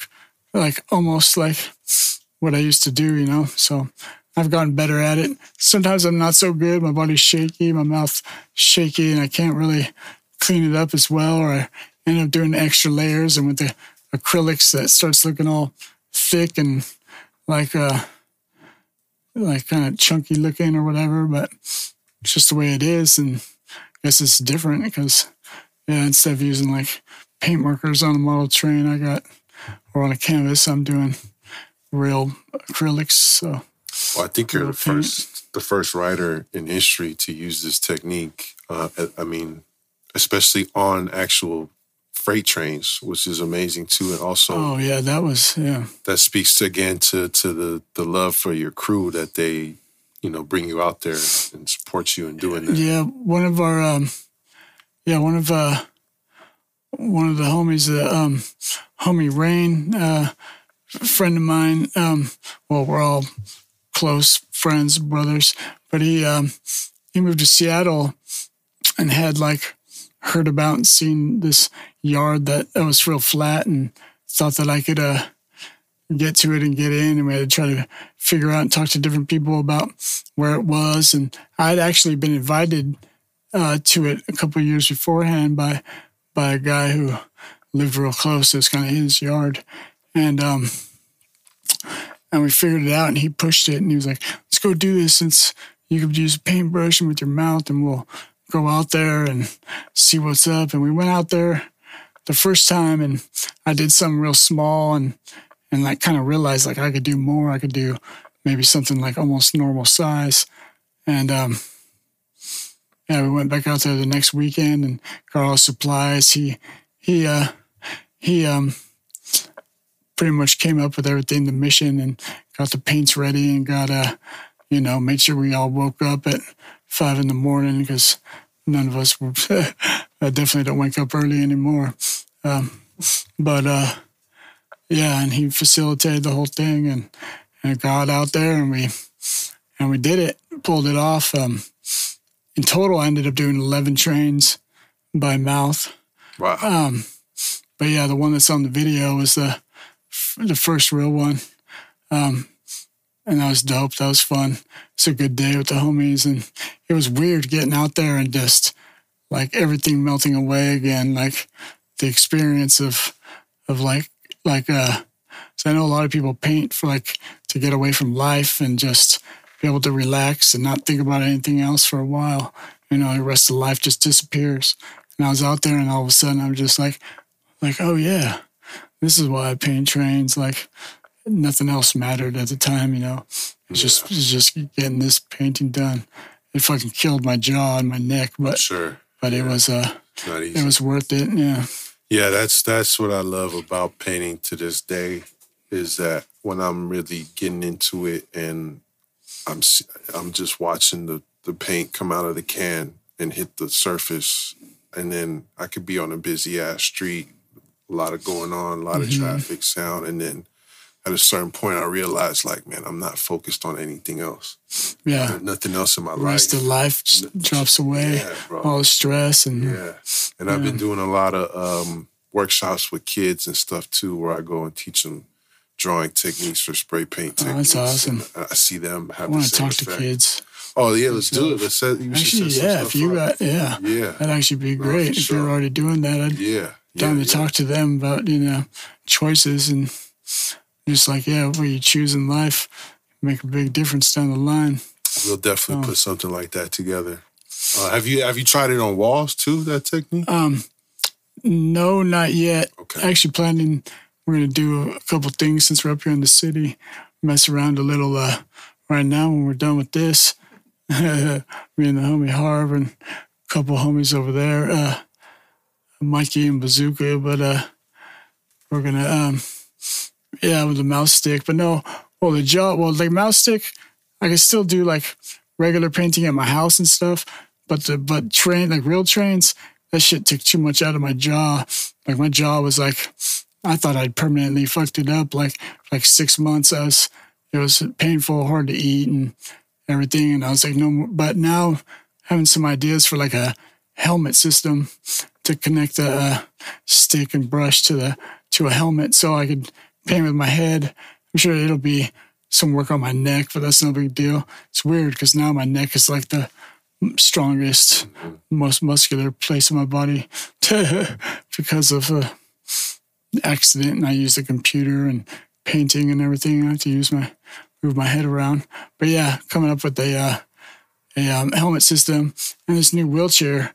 like almost like what I used to do, you know. So I've gotten better at it. Sometimes I'm not so good. My body's shaky, my mouth shaky, and I can't really clean it up as well. Or I end up doing extra layers, and with the acrylics, that starts looking all thick and like uh like kind of chunky looking or whatever. But it's just the way it is, and I guess it's different because yeah, instead of using like paint markers on a model train, I got or on a canvas, I'm doing real acrylics. So Well, I think you're the paint. first, the first writer in history to use this technique. Uh, I- mean, especially on actual freight trains, which is amazing too, and also oh yeah, that was yeah. that speaks to, again to to the the love for your crew that they, you know, bring you out there and support you in doing that. Yeah, one of our um yeah, one of uh one of the homies, uh, um homie Rain, uh friend of mine, um well we're all close friends, brothers, but he um he moved to Seattle and had like heard about and seen this yard that, that was real flat and thought that I could uh get to it and get in. And we had to try to figure out and talk to different people about where it was. And I'd actually been invited uh, to it a couple years beforehand by by a guy who lived real close. It was kind of his yard, and um, and we figured it out. And he pushed it, and he was like, "Let's go do this since you could use a paintbrush and with your mouth, and we'll go out there and see what's up." And we went out there the first time, and I did something real small, and and like kind of realized like I could do more. I could do maybe something like almost normal size, and um yeah, we went back out there the next weekend and got all supplies. He he uh he um pretty much came up with everything, the mission and got the paints ready and got uh you know, made sure we all woke up at five in the morning because none of us were I definitely don't wake up early anymore. Um but uh yeah, and he facilitated the whole thing and and got out there and we and we did it, pulled it off. Um in total, I ended up doing 11 trains by mouth. Wow. Um, but yeah, the one that's on the video was the the first real one, um, and that was dope. That was fun. It's a good day with the homies, and it was weird getting out there and just like everything melting away again, like the experience of of like like uh. So I know a lot of people paint for like to get away from life and just be able to relax and not think about anything else for a while. You know, the rest of life just disappears. And I was out there, and all of a sudden, I'm just like, like, oh yeah, this is why I paint trains. Like nothing else mattered at the time. You know, it's just it's just getting this painting done. It fucking killed my jaw and my neck, but Sure. but it was uh not easy. it was worth it. Yeah. Yeah, that's that's what I love about painting to this day is that when I'm really getting into it and I'm I'm just watching the the paint come out of the can and hit the surface and then I could be on a busy ass street, a lot of going on, a lot of traffic sound and then at a certain point I realized like man, I'm not focused on anything else. Yeah. There's nothing else in my The rest life. of life drops away. Yeah. All the stress and Yeah. And I've been doing a lot of um, workshops with kids and stuff too, where I go and teach them drawing techniques for spray paint Oh, techniques. that's awesome. I see them I have the want to talk to kids. Oh yeah, let's do it. Let's set. You Actually, yeah, if you got yeah, Yeah, that'd actually be great. for if sure. you're already doing that, I'd yeah, yeah. down to yeah. talk to them about you know choices and just like yeah, what you choose in life make a big difference down the line. We'll definitely Oh. put something like that together. Uh, have you have you tried it on walls too? That technique? Um, no, not yet. Okay. Actually, planning. We're gonna do a couple things since we're up here in the city. Mess around a little uh, right now when we're done with this. Me and the homie Harv and a couple homies over there, uh, Mikey and Bazooka. But uh, we're gonna um, yeah with the mouse stick. But no, well the jaw, well like mouse stick, I can still do like regular painting at my house and stuff. But the but train like real trains, that shit took too much out of my jaw. Like my jaw was like, I thought I'd permanently fucked it up. Like like six months, I was it was painful, hard to eat, and everything. And I was like, no. More. But now having some ideas for like a helmet system to connect the uh, stick and brush to the to a helmet, so I could paint with my head. I'm sure it'll be some work on my neck, but that's no big deal. It's weird because now my neck is like the strongest, most muscular place in my body because of a accident. And I use the computer and painting and everything. I have to use my move my head around. But yeah, coming up with a uh, a um, helmet system and this new wheelchair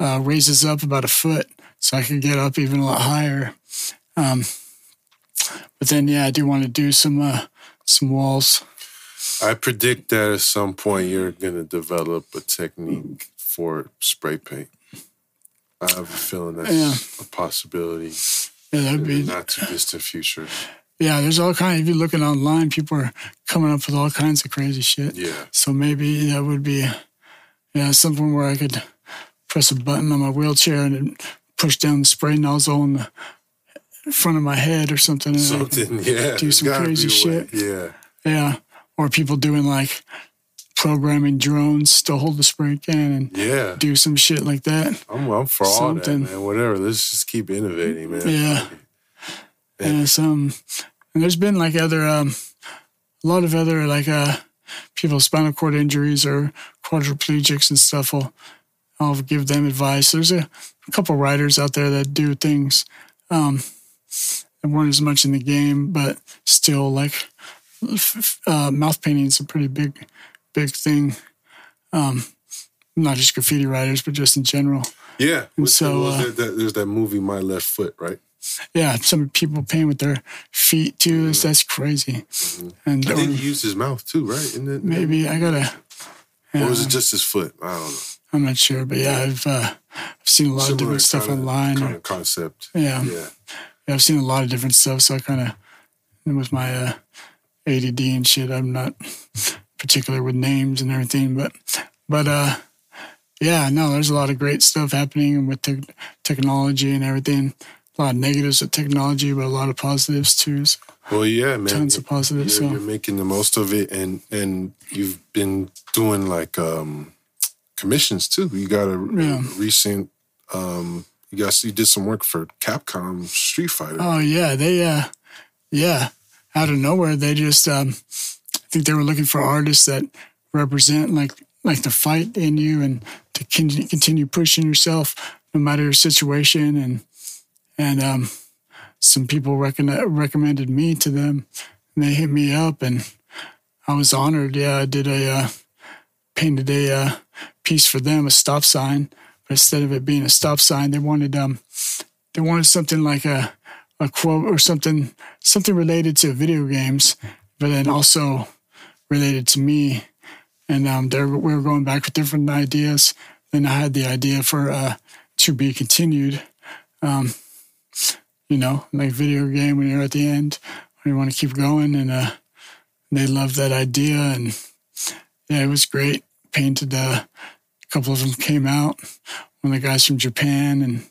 uh, raises up about a foot, so I can get up even a lot higher. Um, but then yeah, I do want to do some uh, some walls. I predict that at some point you're going to develop a technique for spray paint. I have a feeling that's Yeah. a possibility Yeah, that'd be not too distant future. yeah. There's all kind. If you're looking online, people are coming up with all kinds of crazy shit. Yeah. So maybe that would be, yeah, something where I could press a button on my wheelchair and push down the spray nozzle in the front of my head or something. and Something, yeah. do some crazy way. shit. Yeah. Yeah. Or people doing like programming drones to hold the spray can and Yeah. do some shit like that. I'm, I'm for all Something. that, man. Whatever. Let's just keep innovating, man. Yeah. And some, and there's been like other, um, a lot of other like uh, people with spinal cord injuries or quadriplegics and stuff. Will I'll give them advice. There's a, a couple writers out there that do things um, that weren't as much in the game, but still like uh, mouth painting is a pretty big, big thing. Um, not just graffiti writers, but just in general. Yeah. What's so, the, what was uh, that, there's that movie, My Left Foot, right? Yeah, some people paint with their feet too. That's- That's crazy. And I think he used his mouth too, right? It? maybe I gotta. Or was it just his foot? I don't know. I'm not sure, but yeah, I've uh, I've seen a lot of different stuff kinda- online. Kind of concept. yeah, Yeah. yeah, I've seen a lot of different stuff. So I kind of, with my uh, ADD and shit, I'm not particular with names and everything. But, but uh, yeah, no, there's a lot of great stuff happening with te- technology and everything. A lot of negatives with technology, but a lot of positives too. So Well, yeah, man. tons of positives. You're, So you're making the most of it, and and you've been doing like um commissions too. You got a, a recent um. You guys, you did some work for Capcom Street Fighter. Oh yeah, they uh yeah, out of nowhere they just um think they were looking for artists that represent like like the fight in you and to con- continue pushing yourself no matter your situation and and um some people recon- recommended me to them and they hit me up and I was honored. Yeah, I did a uh, painted a uh, piece for them, a stop sign, but instead of it being a stop sign, they wanted um they wanted something like a a quote or something something related to video games, but then also related to me. And um, there we were going back with different ideas. Then I had the idea for uh, to be continued. Um, you know, like video game when you're at the end, when you want to keep going, and uh, they loved that idea, and yeah, it was great. Painted uh, a couple of them came out. One of the guys from Japan, and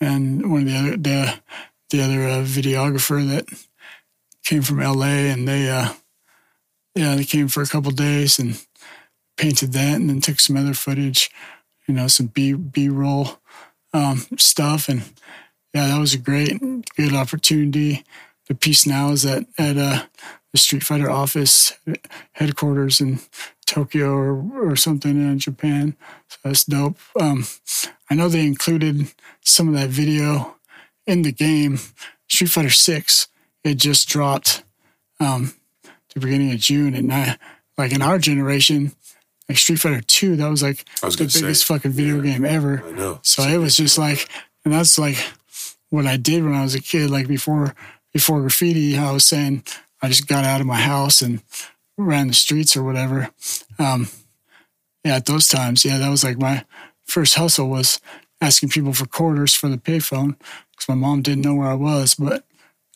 and one of the other the the other uh, videographer that came from LA, and they uh, yeah they came for a couple days and painted that, and then took some other footage, you know, some B B roll um, stuff, and yeah, that was a great good opportunity. The piece now is at at uh, the Street Fighter office headquarters in Tokyo or or something in Japan. So that's dope. Um, I know they included some of that video in the game. Street Fighter Six. It just dropped um, the beginning of June, and I, like in our generation, like Street Fighter Two, that was like was the gonna say, biggest fucking video yeah. game ever. I know. So it was just like, and that's like what I did when I was a kid, like before before graffiti, I was saying I just got out of my house and ran the streets or whatever. Um, yeah, at those times, yeah, that was like my first hustle was asking people for quarters for the payphone because my mom didn't know where I was, but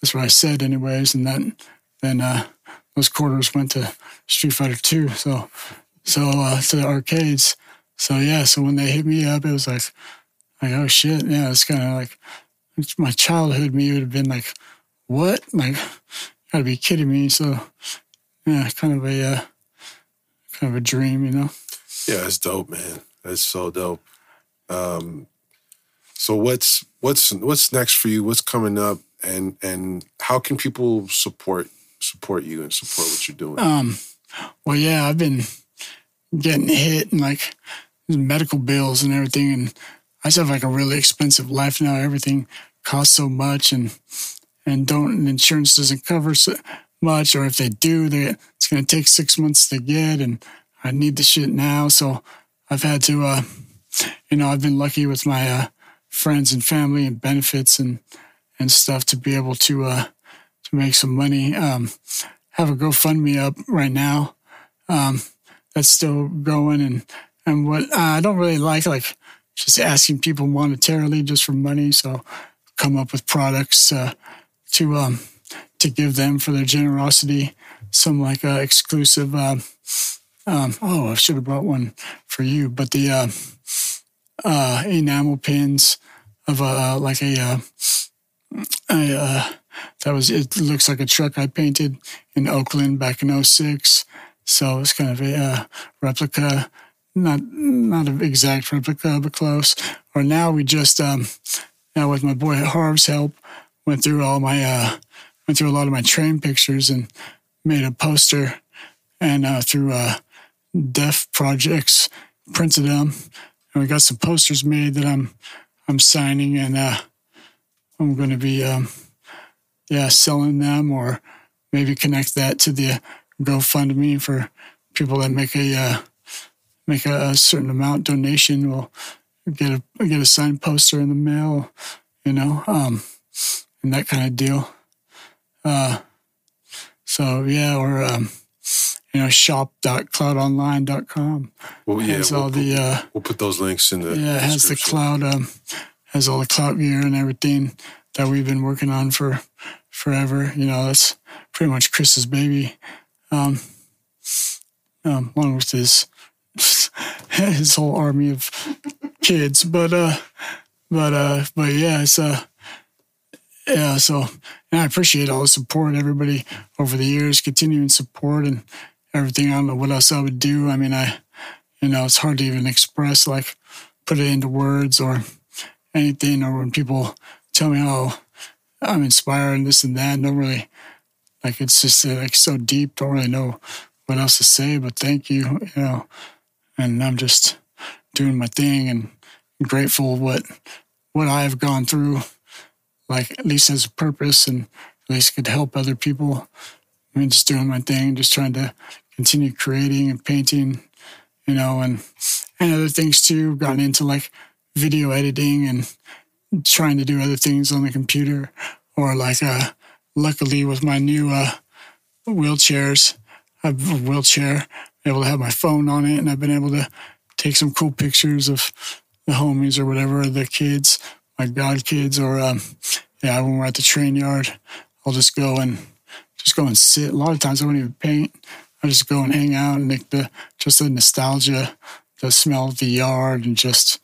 that's what I said anyways. And then, then, uh, those quarters went to Street Fighter 2. So, so, uh, to the arcades. So yeah, so when they hit me up, it was like, like, oh shit. Yeah, it's kind of like my childhood me would have been like, what? Like, gotta be kidding me. So yeah, kind of a, uh, kind of a dream, you know? Yeah, it's dope, man. That's so dope. Um, so what's what's what's next for you? What's coming up, and and how can people support support you and support what you're doing? Um, well, yeah, I've been getting hit and like medical bills and everything, and I just have like a really expensive life now. Everything costs so much, and and don't insurance doesn't cover so much, or if they do, they it's gonna take six months to get, and I need the shit now. So I've had to, uh, you know, I've been lucky with my uh, friends and family and benefits and and stuff to be able to uh, to make some money. Um, have a GoFundMe up right now. Um, that's still going, and and what uh, I don't really like like just asking people monetarily just for money. So come up with products uh, to um, to give them for their generosity. Some like uh, exclusive. Uh, um, oh, I should have brought one for you, but the uh, uh, enamel pins of a like a, uh, a uh, that was it looks like a truck I painted in Oakland back in 06. So it's kind of a uh, replica, not not an exact replica, but close. Or now we just um, now with my boy Harv's help, went through all my uh, went through a lot of my train pictures and made a poster, and uh, through uh, Def Projects printed them, and we got some posters made that I'm I'm signing, and uh, I'm going to be um, yeah selling them, or maybe connect that to the GoFundMe for people that make a uh, make a, a, certain amount donation. Will get a get a signed poster in the mail, you know, um, and that kind of deal. Uh, so yeah, or um, you know, shop.cloutonline.com. Well, yeah, has we'll, all the, uh, we'll put those links in the yeah, it has the Clout, um, has all the Clout gear and everything that we've been working on for forever. You know, that's pretty much Chris's baby. Um, um, along with his his whole army of kids, but uh, but uh, but yeah, it's uh, yeah. So, and I appreciate all the support, everybody over the years, continuing support, and everything. I don't know what else I would do. I mean, I, you know, it's hard to even express, like, put it into words or anything. Or when people tell me, oh, I'm inspired and this and that, don't really, like, it's just uh, like so deep, don't really know what else to say, but thank you, you know. And I'm just doing my thing and grateful what what I've gone through, like at least has a purpose and at least could help other people. I mean, just doing my thing, just trying to continue creating and painting, you know, and and other things too. Gotten into like video editing and trying to do other things on the computer, or like uh, luckily with my new uh, wheelchairs, a wheelchair, able to have my phone on it, and I've been able to take some cool pictures of the homies or whatever, the kids, my god kids, or um, yeah, when we're at the train yard, I'll just go and just go and sit. A lot of times I don't even paint. I just go and hang out and make the just the nostalgia, the smell of the yard, and just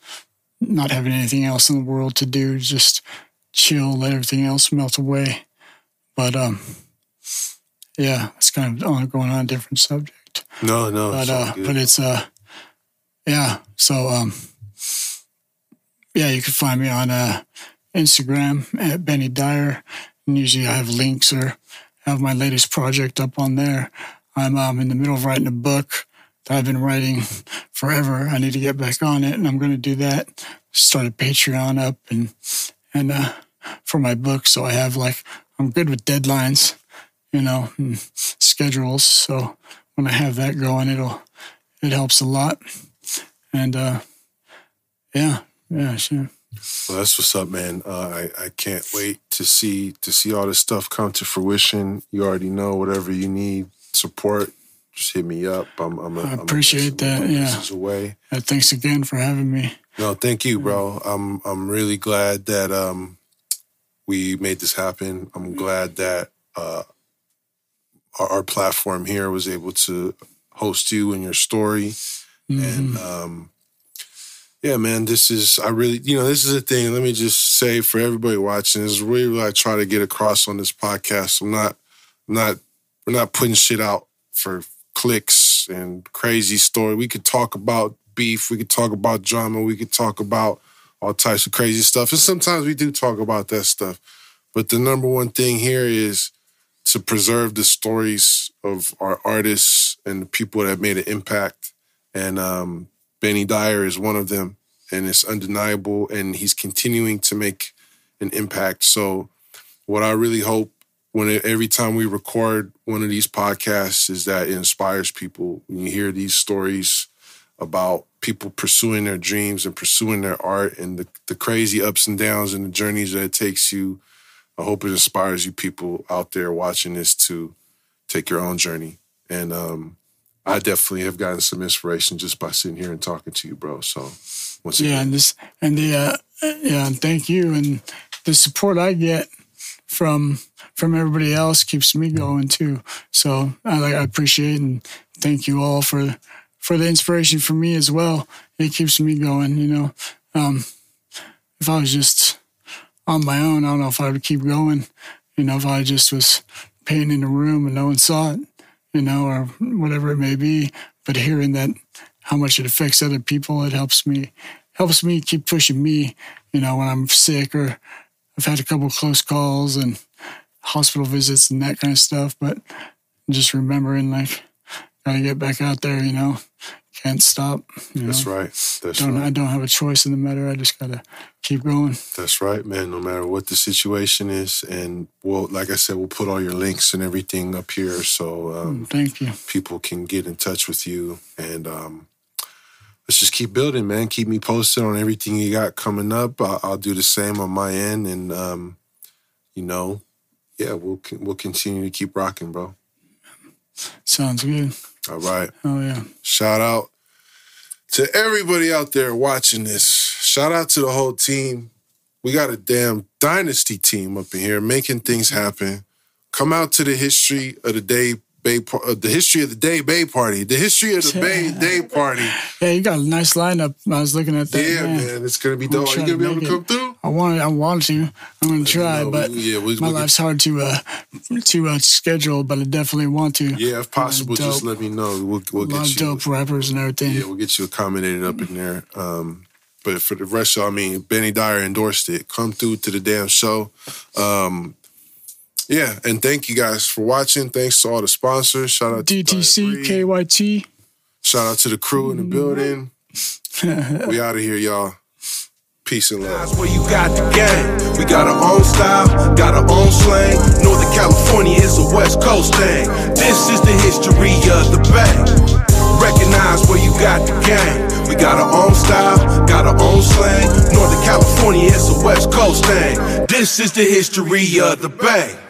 not having anything else in the world to do. Just chill, let everything else melt away. But um, yeah, it's kind of on going on a different subject. No, no, but uh, but it's uh, yeah. So um, yeah, you can find me on uh Instagram at Benny Diar. And usually I have links or have my latest project up on there. I'm um, in the middle of writing a book I've been writing forever. I need to get back on it, and I'm going to do that. Start a Patreon up and and uh, for my book, so I have like I'm good with deadlines, you know, schedules. So when I have that going, it'll it helps a lot. And uh, yeah, yeah, sure. Well, that's what's up, man. Uh, I I can't wait to see to see all this stuff come to fruition. You already know whatever you need support, just hit me up. I'm. I'm a, I appreciate that, I'm a yeah. Away. Uh, thanks again for having me. No, thank you, bro. I'm I'm really glad that um we made this happen. I'm glad that uh our, our platform here was able to host you and your story. And Mhm. um yeah, man, this is I really you know, this is a thing. Let me just say for everybody watching, this is really what I try to get across on this podcast. I'm not I'm not we're not putting shit out for clicks and crazy story. We could talk about beef, we could talk about drama, we could talk about all types of crazy stuff. And sometimes we do talk about that stuff. But the number one thing here is to preserve the stories of our artists and the people that made an impact. And um, Benny Diar is one of them, and it's undeniable. And he's continuing to make an impact. So, what I really hope when every time we record one of these podcasts is that it inspires people. When you hear these stories about people pursuing their dreams and pursuing their art and the, the crazy ups and downs and the journeys that it takes you, I hope it inspires you people out there watching this to take your own journey. And um, I definitely have gotten some inspiration just by sitting here and talking to you, bro. So once again Yeah, and this and the uh, yeah, and thank you and the support I get from from everybody else keeps me going too. So I I appreciate and thank you all for for the inspiration for me as well. It keeps me going. You know, um, if I was just on my own, I don't know if I would keep going. You know, if I just was painting in a room and no one saw it, you know, or whatever it may be. But hearing that how much it affects other people, it helps me helps me keep pushing me. You know, when I'm sick or I've had a couple close calls and hospital visits and that kind of stuff. But just remembering, like, gotta get back out there. You know, can't stop. That's know? right. That's Don't I don't have a choice in the matter. I just gotta keep going. That's right, man. No matter what the situation is, and well, like I said, we'll put all your links and everything up here so um, Thank you. people can get in touch with you. And um, let's just keep building, man. Keep me posted on everything you got coming up. I'll, I'll do the same on my end, and um, you know, yeah, we'll we'll continue to keep rocking, bro. Sounds good. All right. Oh yeah. Shout out to everybody out there watching this. Shout out to the whole team. We got a damn dynasty team up in here making things happen. Come out to the history of the day Bay, uh, the history of the day Bay party, the history of the Bay Day party. Yeah, you got a nice lineup. I was looking at that. Yeah, man. man, it's gonna be dope. Are you gonna to be able to make come it. through? I want. I want to. I'm gonna try, No, but yeah, we- my life's hard to uh to uh, schedule. But I definitely want to. Yeah, if possible, just let me know. We'll we'll a lot get of you. dope rappers and everything. Yeah, we'll get you accommodated up in there. Um, but for the rest of, I mean, Benny Diar endorsed it. Come through to the damn show. Um, yeah, and thank you guys for watching. Thanks to all the sponsors. Shout out to DTC, KYT. Shout out to the crew in the mm-hmm. building. we out of here, y'all. Peace and love. That's where you got the game. We got our own style, got our own slang. Northern California is a West Coast thing. This is the history of the Bay. Recognize where you got the game. We got our own style, got our own slang. Northern California is a West Coast thing. This is the history of the Bay.